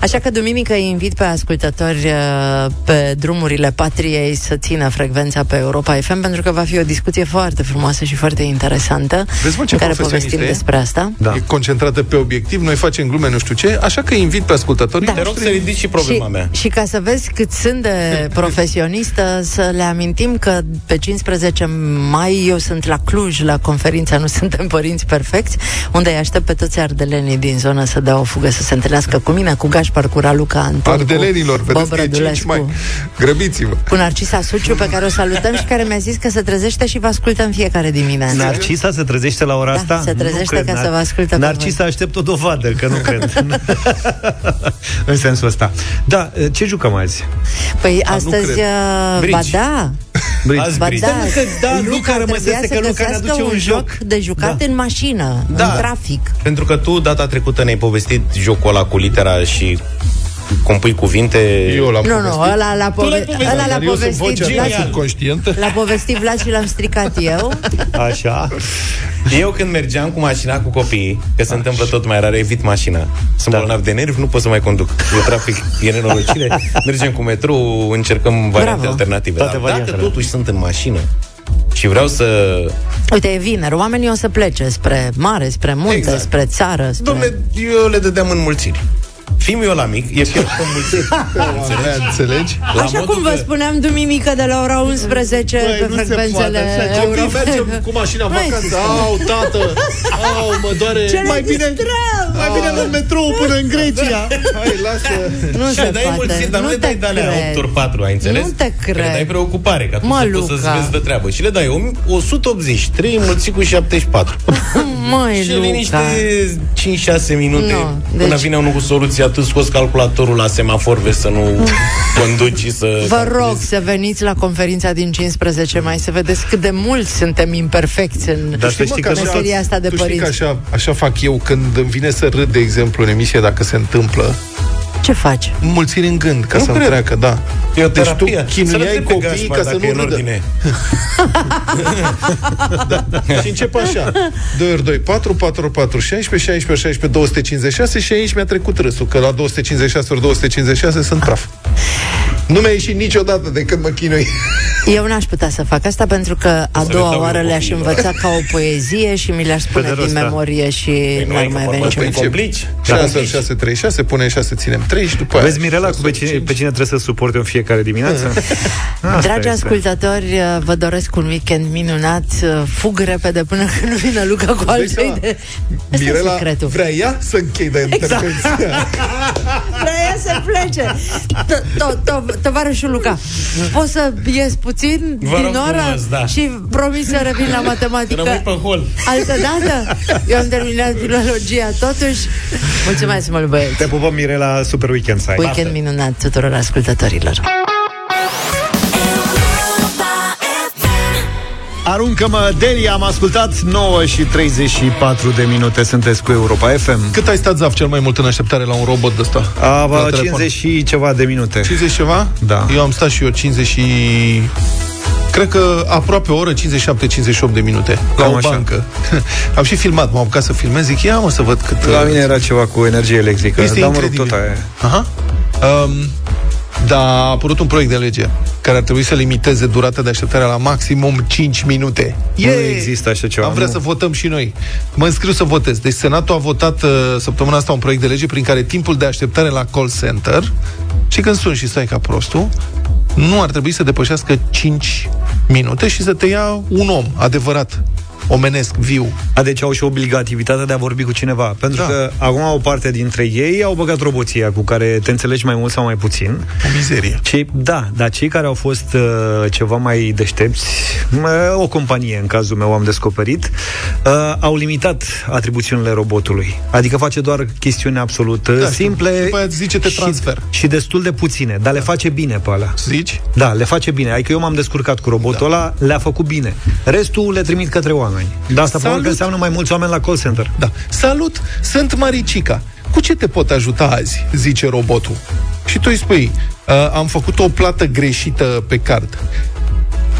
Așa că duminică îi invit pe ascultători uh, pe drumurile patriei să țină frecvența pe Europa FM pentru că va fi o discuție foarte frumoasă și foarte interesantă Vezi, mă, ce în care profesionistă povestim e? despre asta. Da. E concentrată pe obiectiv, noi facem glume nu știu ce, așa că invit pe ascultătorii Da. te rog să ridici și problema și, mea. și ca să vezi cât sunt de profesionistă, să le amintim că pe 15 mai eu sunt la Cluj, la conferința Nu suntem părinți perfecți, unde îi aștept pe toți ardelenii din zonă să dea o fugă, să se întâlnească cu mine, cu Gașpar, cu Raluca, Anton, Ardelenilor, cu vedeți Bob că e 5 Rădulescu, mai. Grăbiți-vă. cu Narcisa Suciu, pe care o salutăm și care mi-a zis că se trezește și vă ascultă în fiecare dimineață. Narcisa se trezește la ora Da, asta? se trezește Nu cred, ca să Nar- vă asculte pe Narcisa aștept o dovadă, că nu cred. în sensul ăsta. Da, ce jucăm azi? Păi nu astăzi, cred. uh, Bridge. ba da, Bridge. Ba Bridge. da, Stai, că da, Luca trebuia rămăsese să că Luca ne găsească aduce un joc. de jucat Da. în mașină, Da. în trafic. Pentru că tu data trecută ne-ai povestit jocul ăla cu litera și compui cuvinte... Eu l-am Nu, nu, ăla l-a, Tu l-ai pove- povestit. ăla l-a Dar eu sunt povestit vocea Vlad, ta subconștientă. l-a povestit Vlad și l-am stricat eu. Așa. Eu când mergeam cu mașina cu copiii, că se întâmplă tot mai rar, evit mașina. Sunt Da. bolnav de nervi, nu pot să mai conduc. E trafic, e nenorocire. Mergem cu metrou, încercăm variante Bravo. alternative. Toate Dar dacă variantele. totuși sunt în mașină și vreau să... Uite, e vineri, oamenii o să plece spre mare, spre munte, Exact. spre țară, spre... Dom'le, eu le dădeam în mulțiri. Fiul meu la mic e fier în mulțiri. Avea, înțelegi? La Așa modul cum vă că- spuneam duminică de la ora 11 pe frecvențele Copii, Europa mergem cu mașina în Măi, vacanță. Au, tată! Au, mă doare! Ce mai bine, distrăm! mai bine în metrou până în Grecia! Hai, lasă! Nu Și se le dai poate, mulțiri, dar nu, nu le te dai de alea cred. 8 ori 4, ai înțeles? Nu te Că Le dai cred. preocupare, ca tu Mă, să poți să-ți Luca. vezi de treabă. Și le dai o- 180, 3 mulțit cu 74. Măi, și Luca. liniște 5-6 minute Nu, până deci- vine unul cu soluția, tu scoți calculatorul la semafor, vezi să nu conduci și să... Vă rog să veniți la conferința din 15 mai să vedeți cât de mulți suntem imperfecți în Dar să știi că nu meseria asta de tu știi că părinți. așa, așa fac eu când îmi vine să râd, de exemplu, în emisie, dacă se întâmplă, Ce faci? mulțiri în gând, ca Nu să-mi cred. treacă, da. E o Deci tu terapie. Să-l chinuiai întreb pe copiii Gașpar ca să dacă e nu în râdă. ordine. Și încep așa 2 ori 2, 4, 4 ori 4, 16, 16 ori 16, 256 Și aici mi-a trecut râsul Că la 256 ori 256 sunt praf Nu mi-a ieșit niciodată de când mă chinui Eu n-aș putea să fac asta pentru că a Să le doua dau oară eu le-aș copiilor. învăța ca o poezie și mi le-aș spune de din rost, da. memorie și Păi nu n-ar ai mai că avea vorba nicio pe complici. 6 ori 6, 3, 6 Pune 6, ținem 3 și după aia Vezi, Mirela, cu pe cine, pe cine trebuie să suporte în fiecare dimineață? Asta Dragi este. ascultători, vă doresc un weekend minunat. Fug repede până când vine Luca cu alte seama? idei. Ăsta e Mirela secretul. vrea ea să închei de intervenția Vrea să plece. To- to- to- Tovarășul Luca, poți să ies puțin Vă din rog oră frumos, da. și promit să revin la matematică Rămâi pe hol. altă dată? Eu am terminat filologia totuși. Mulțumesc mult, băieți. Te pupăm, Mirela, super weekend să ai. Weekend minunat tuturor ascultătorilor. Aruncă-mă, Delia, am ascultat 9 și 34 de minute Sunteți cu Europa FM Cât ai stat, Zaf, cel mai mult în așteptare la un robot de ăsta? A, La bă, telefon? 50 și ceva de minute 50 ceva? Da. Eu am stat și eu 50 și... Cred că aproape o oră, 57-58 de minute La Cam o așa. bancă Am și filmat, m-am apucat să filmez Zic, ia mă să văd cât La mine era ceva cu energie electrică Este Dar mă rog, incredibil. tot aia Aha. Um, da, a apărut un proiect de lege care ar trebui să limiteze durata de așteptare la maximum 5 minute. Nu există așa ceva Am vrea nu. să votăm și noi. Mă înscriu să votez. Deci Senatul a votat uh, săptămâna asta un proiect de lege prin care timpul de așteptare la call center și când sun și stai ca prostul, nu ar trebui să depășească 5 minute și să te ia un om adevărat, omenesc, viu. A, deci au și obligativitatea de a vorbi cu cineva. Pentru Da. că acum o parte dintre ei au băgat roboția cu care te înțelegi mai mult sau mai puțin. O mizerie. Cei, da, dar cei care au fost uh, ceva mai deștepți, uh, o companie în cazul meu am descoperit, uh, au limitat atribuțiunile robotului. Adică face doar chestiuni absolut uh, Da, știu. simple După aia îți zice te și, transfer. și destul de puține, dar le face bine pe alea. Zici? Da, le face bine. Adică eu m-am descurcat cu robotul da. ăla, le-a făcut bine. Restul le trimit către oameni. Dar asta probabil că Salut! înseamnă mai mulți oameni la call center. Da. Salut, sunt Maricica. Cu ce te pot ajuta azi? Zice robotul. Și tu îi spui, "Uh, am făcut o plată greșită pe card.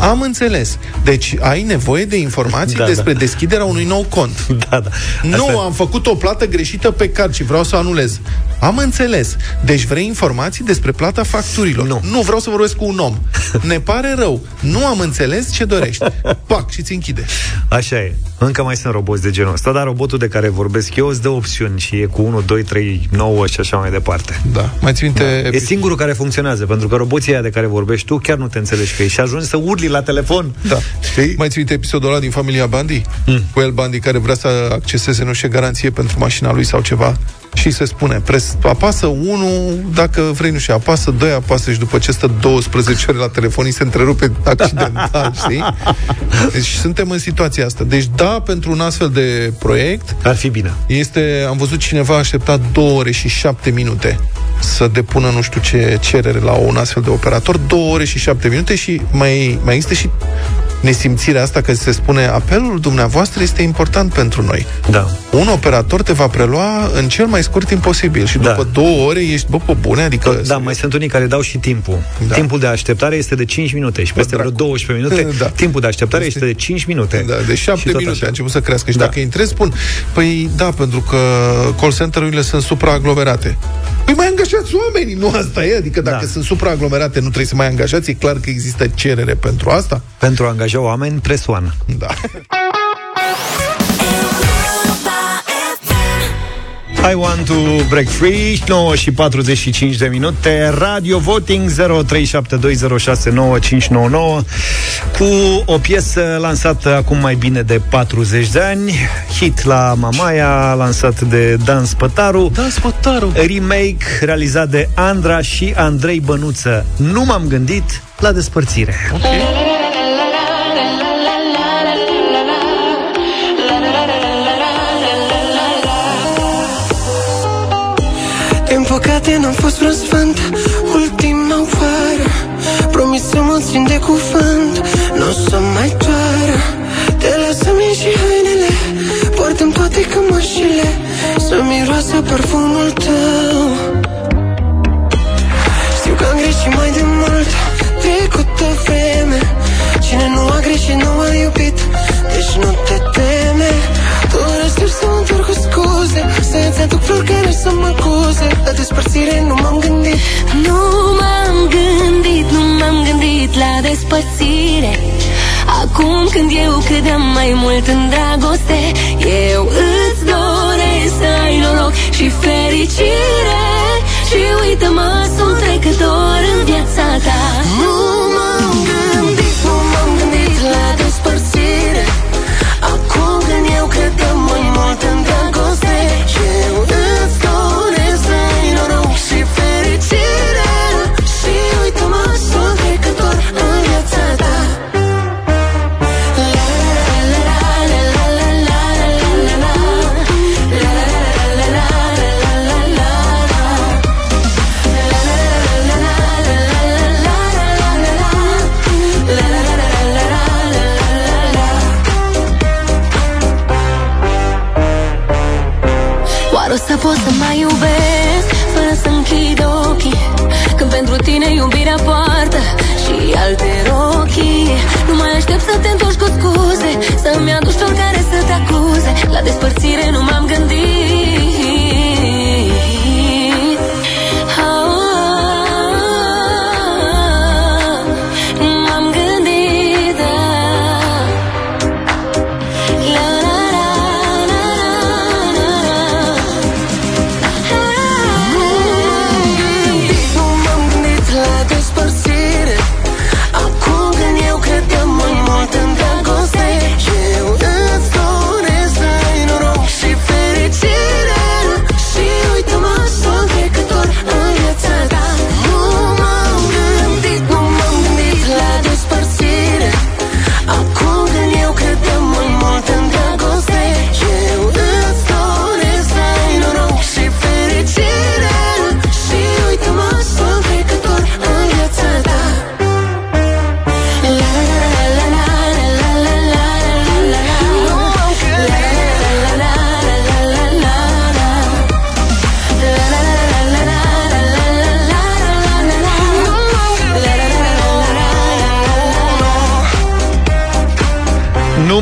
Am înțeles. Deci ai nevoie de informații Da, da, despre da. deschiderea unui nou cont. Da, da. Nu, Asta- am făcut o plată greșită pe card și vreau să o anulez. Am înțeles. Deci vrei informații despre plata facturilor. Nu. Nu vreau să vorbesc cu un om. Ne pare rău. Nu am înțeles ce dorești. Pac, și ți închide. Așa e. Încă mai sunt roboți de genul ăsta, dar robotul de care vorbesc eu îți dă opțiuni și e cu 1, 2, 3, 9 și așa mai departe. Da. Mai ți minte... Da. E singurul care funcționează, pentru că roboții aia de care vorbești tu chiar nu te înțelegi că e și ajungi să urli la telefon. Da. Știi? Mai ți minte episodul ăla din familia Bundy? Mm. Cu el Bundy care vrea să acceseze, nu știu, garanție pentru mașina lui sau ceva și se spune, pres, apasă 1 dacă vrei, nu știu, apasă 2, apasă și după ce stă 12 ore la telefon, îi se întrerupe accidental, știi? Deci suntem în situația asta. Deci da, pentru un astfel de proiect Ar fi bine. este, am văzut cineva a așteptat 2 ore și 7 minute să depună nu știu ce cerere la un astfel de operator, 2 ore și 7 minute și mai, mai există și nesimțirea asta că se spune apelul dumneavoastră este important pentru noi. Da. Un operator te va prelua în cel mai scurt timp posibil și Da. după două ore ești, bă, pe bune, adică... Da, mai sunt unii care dau și timpul. Da. Da. Timpul de așteptare este de 5 minute și peste vreo 12 minute Da. timpul de așteptare este, de 5 minute. Da, de Și 7 tot minute așa. a început să crească. Și Da. dacă intrezi, spun, păi da, pentru că call center-urile sunt supraaglomerate. Păi mai angajați oamenii, nu asta e. Adică dacă Da. sunt supraaglomerate, nu trebuie să mai angajați. E clar că există cerere pentru asta. Pentru a angaja oameni, presoană. Da. I want to break free. 9 și 45 de minute. Radio voting 0372069599 Cu o piesă lansată acum mai bine de 40 de ani. Hit la Mamaia Lansat de Dan Spătaru. Dan Spătaru. Remake realizat de Andra și Andrei Bănuță. Nu m-am gândit la despărțire. Din fost vreun sfânt Ultima oară. Promis să mă țin de cuvânt Nu o să mai doară. Te lasă-mi și hainele Poartă-mi toate cămășile Să miroasă parfumul tău. Știu că am greșit mai de mult Trecută vreme. Cine nu a greșit nu a flori care să mă acuze La despărțire nu m-am gândit. Nu m-am gândit, nu m-am gândit la despărțire. Acum când eu credeam mai mult în dragoste Eu îți doresc să ai noroc și fericire. Și uită-mă, sunt trecător în viața ta. Nu m-am gândit, nu m-am gândit la despărțire. Acum când eu credeam mai mult aștept să te întorci cu scuze Să-mi aduci tot care să te acuze. La despărțire nu m-am gândit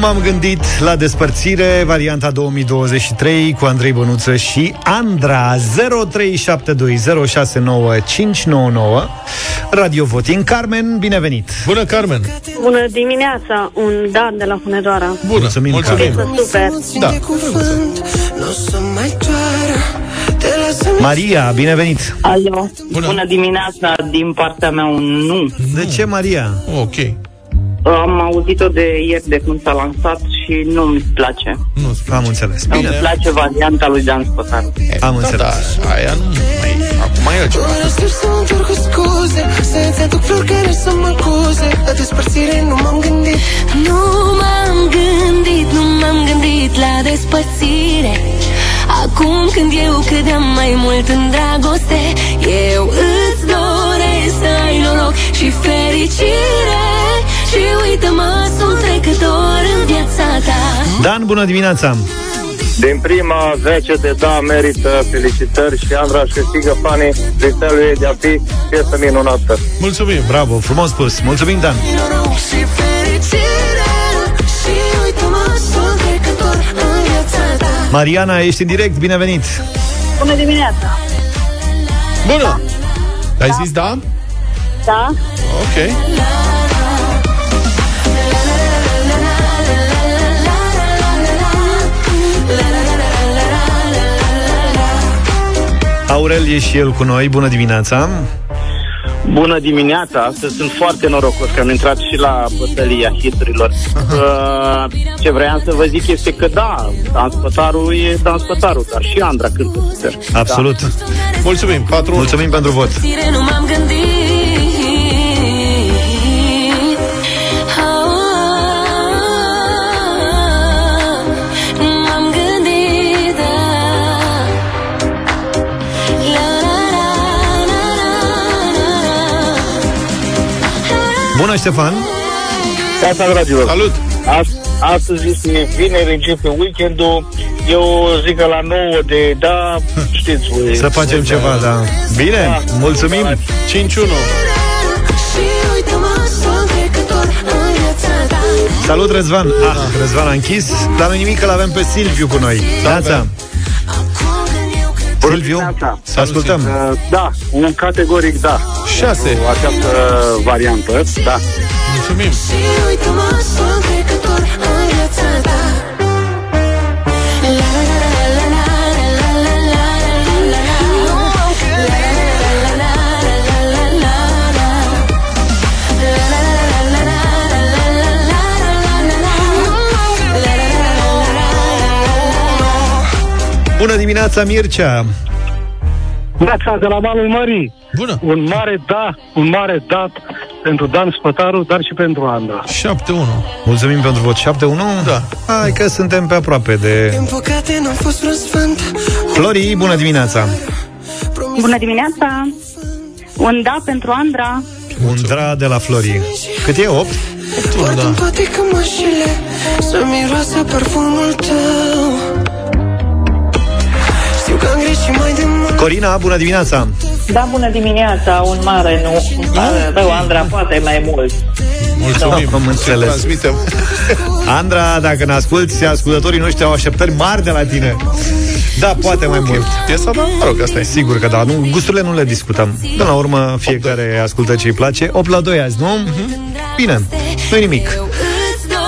m-am gândit la despărțire, varianta 2023 cu Andrei Bănuță și Andra 0372069599 Radio Voting. Carmen, binevenit! Bună, Carmen! Bună dimineața, un Dan de la Hunedoara. Bună, mulțumim, mulțumim. Carmen. Super. Da. Nu o să mai doară Te lasă Maria, binevenit! Alo, bună. bună dimineața, din partea mea un nu. De ce, Maria? Ok. Am auzit-o de ieri de când s-a lansat și nu-mi place. Nu Am înțeles. Îmi Bine, place varianta lui Dan Spătaru. am Da, înțeles. da, aia nu mai... Acum e altceva. Doar aștept să întorc cu scuze Să-ți aduc flori care să mă acuze La despărțire nu m-am gândit Nu m-am gândit, nu m-am gândit la despărțire Acum când eu credeam mai mult în dragoste Eu îți doresc să ai noroc și fericire Și uite-mă, sunt trecător în viața ta Dan, bună dimineața! Din prima 10 de da merită felicitări și Andra își câștigă fanii freestyle-ul ei de a fi piesă minunată. Mulțumim! Bravo, frumos spus! Mulțumim, Dan! Noroc și fericire Și uite-mă, sunt trecător în viața ta Mariana, ești în direct, binevenit! Bună dimineața. Bună! Ai zis da? Da? Ok. Aurel e și el cu noi, bună dimineața! Bună dimineața! Astăzi sunt foarte norocos că am intrat și la bătălia hiturilor. Uh, ce vreau să vă zic este că da, Dan Spătaru e Dan Spătaru, dar și Andra cântă super. Absolut! Da. Mulțumim, patru. Mulțumim pentru vot! Bună, Ștefan! Casa, dragilor! Salut! Ast- astăzi este vineri, începe weekendul. Eu zic că la 9 de da, știți voi. Să facem ceva, da. Bine, mulțumim! 5-1. Și uite-mă, sunt trecător în viața ta Salut, Răzvan! Ah, Răzvan a închis, dar nu nimic că l-avem pe Silviu cu noi. Neața! Silviu, să ascultăm. Uh, da, un categoric da. 6. Această variantă, da. Mulțumim. Bună dimineața, Mircea! Neața de la malul mării. Bună. Un mare da, un mare da pentru Dan Spătaru, dar și pentru Andra. 7-1. Mulțumim pentru vot 7-1. Da. Hai că suntem pe aproape de... Din păcate n-am fost răsfânt Flori, bună dimineața! Bună dimineața. Un da pentru Andra. Un dra de la Flori. Cât e? 8? Port în Corina, bună dimineața! Da, bună dimineața, un mare, nu, un mare rău, Andra, poate mai mult. Mulțumim, am înțeles. Transmitem. Andra, dacă ne asculti, ascultătorii noștri au așteptări mari de la tine. Da, poate mai mult. Piesa, da, mă rog, asta e. Sigur că da. Nu, gusturile nu le discutăm. Până la urmă, fiecare ascultă ce îi place. 8 la 2 azi, nu? Bine, nu nimic.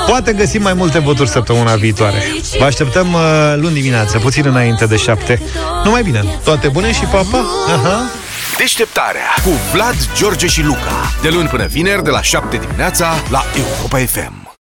Poate găsim mai multe voturi săptămâna viitoare. Vă așteptăm uh, luni dimineață, puțin înainte de 7. Numai bine. Toate bune și papa. Aha. Deșteptarea cu Vlad, George și Luca. De luni până vineri, de la 7 dimineața, la Europa FM.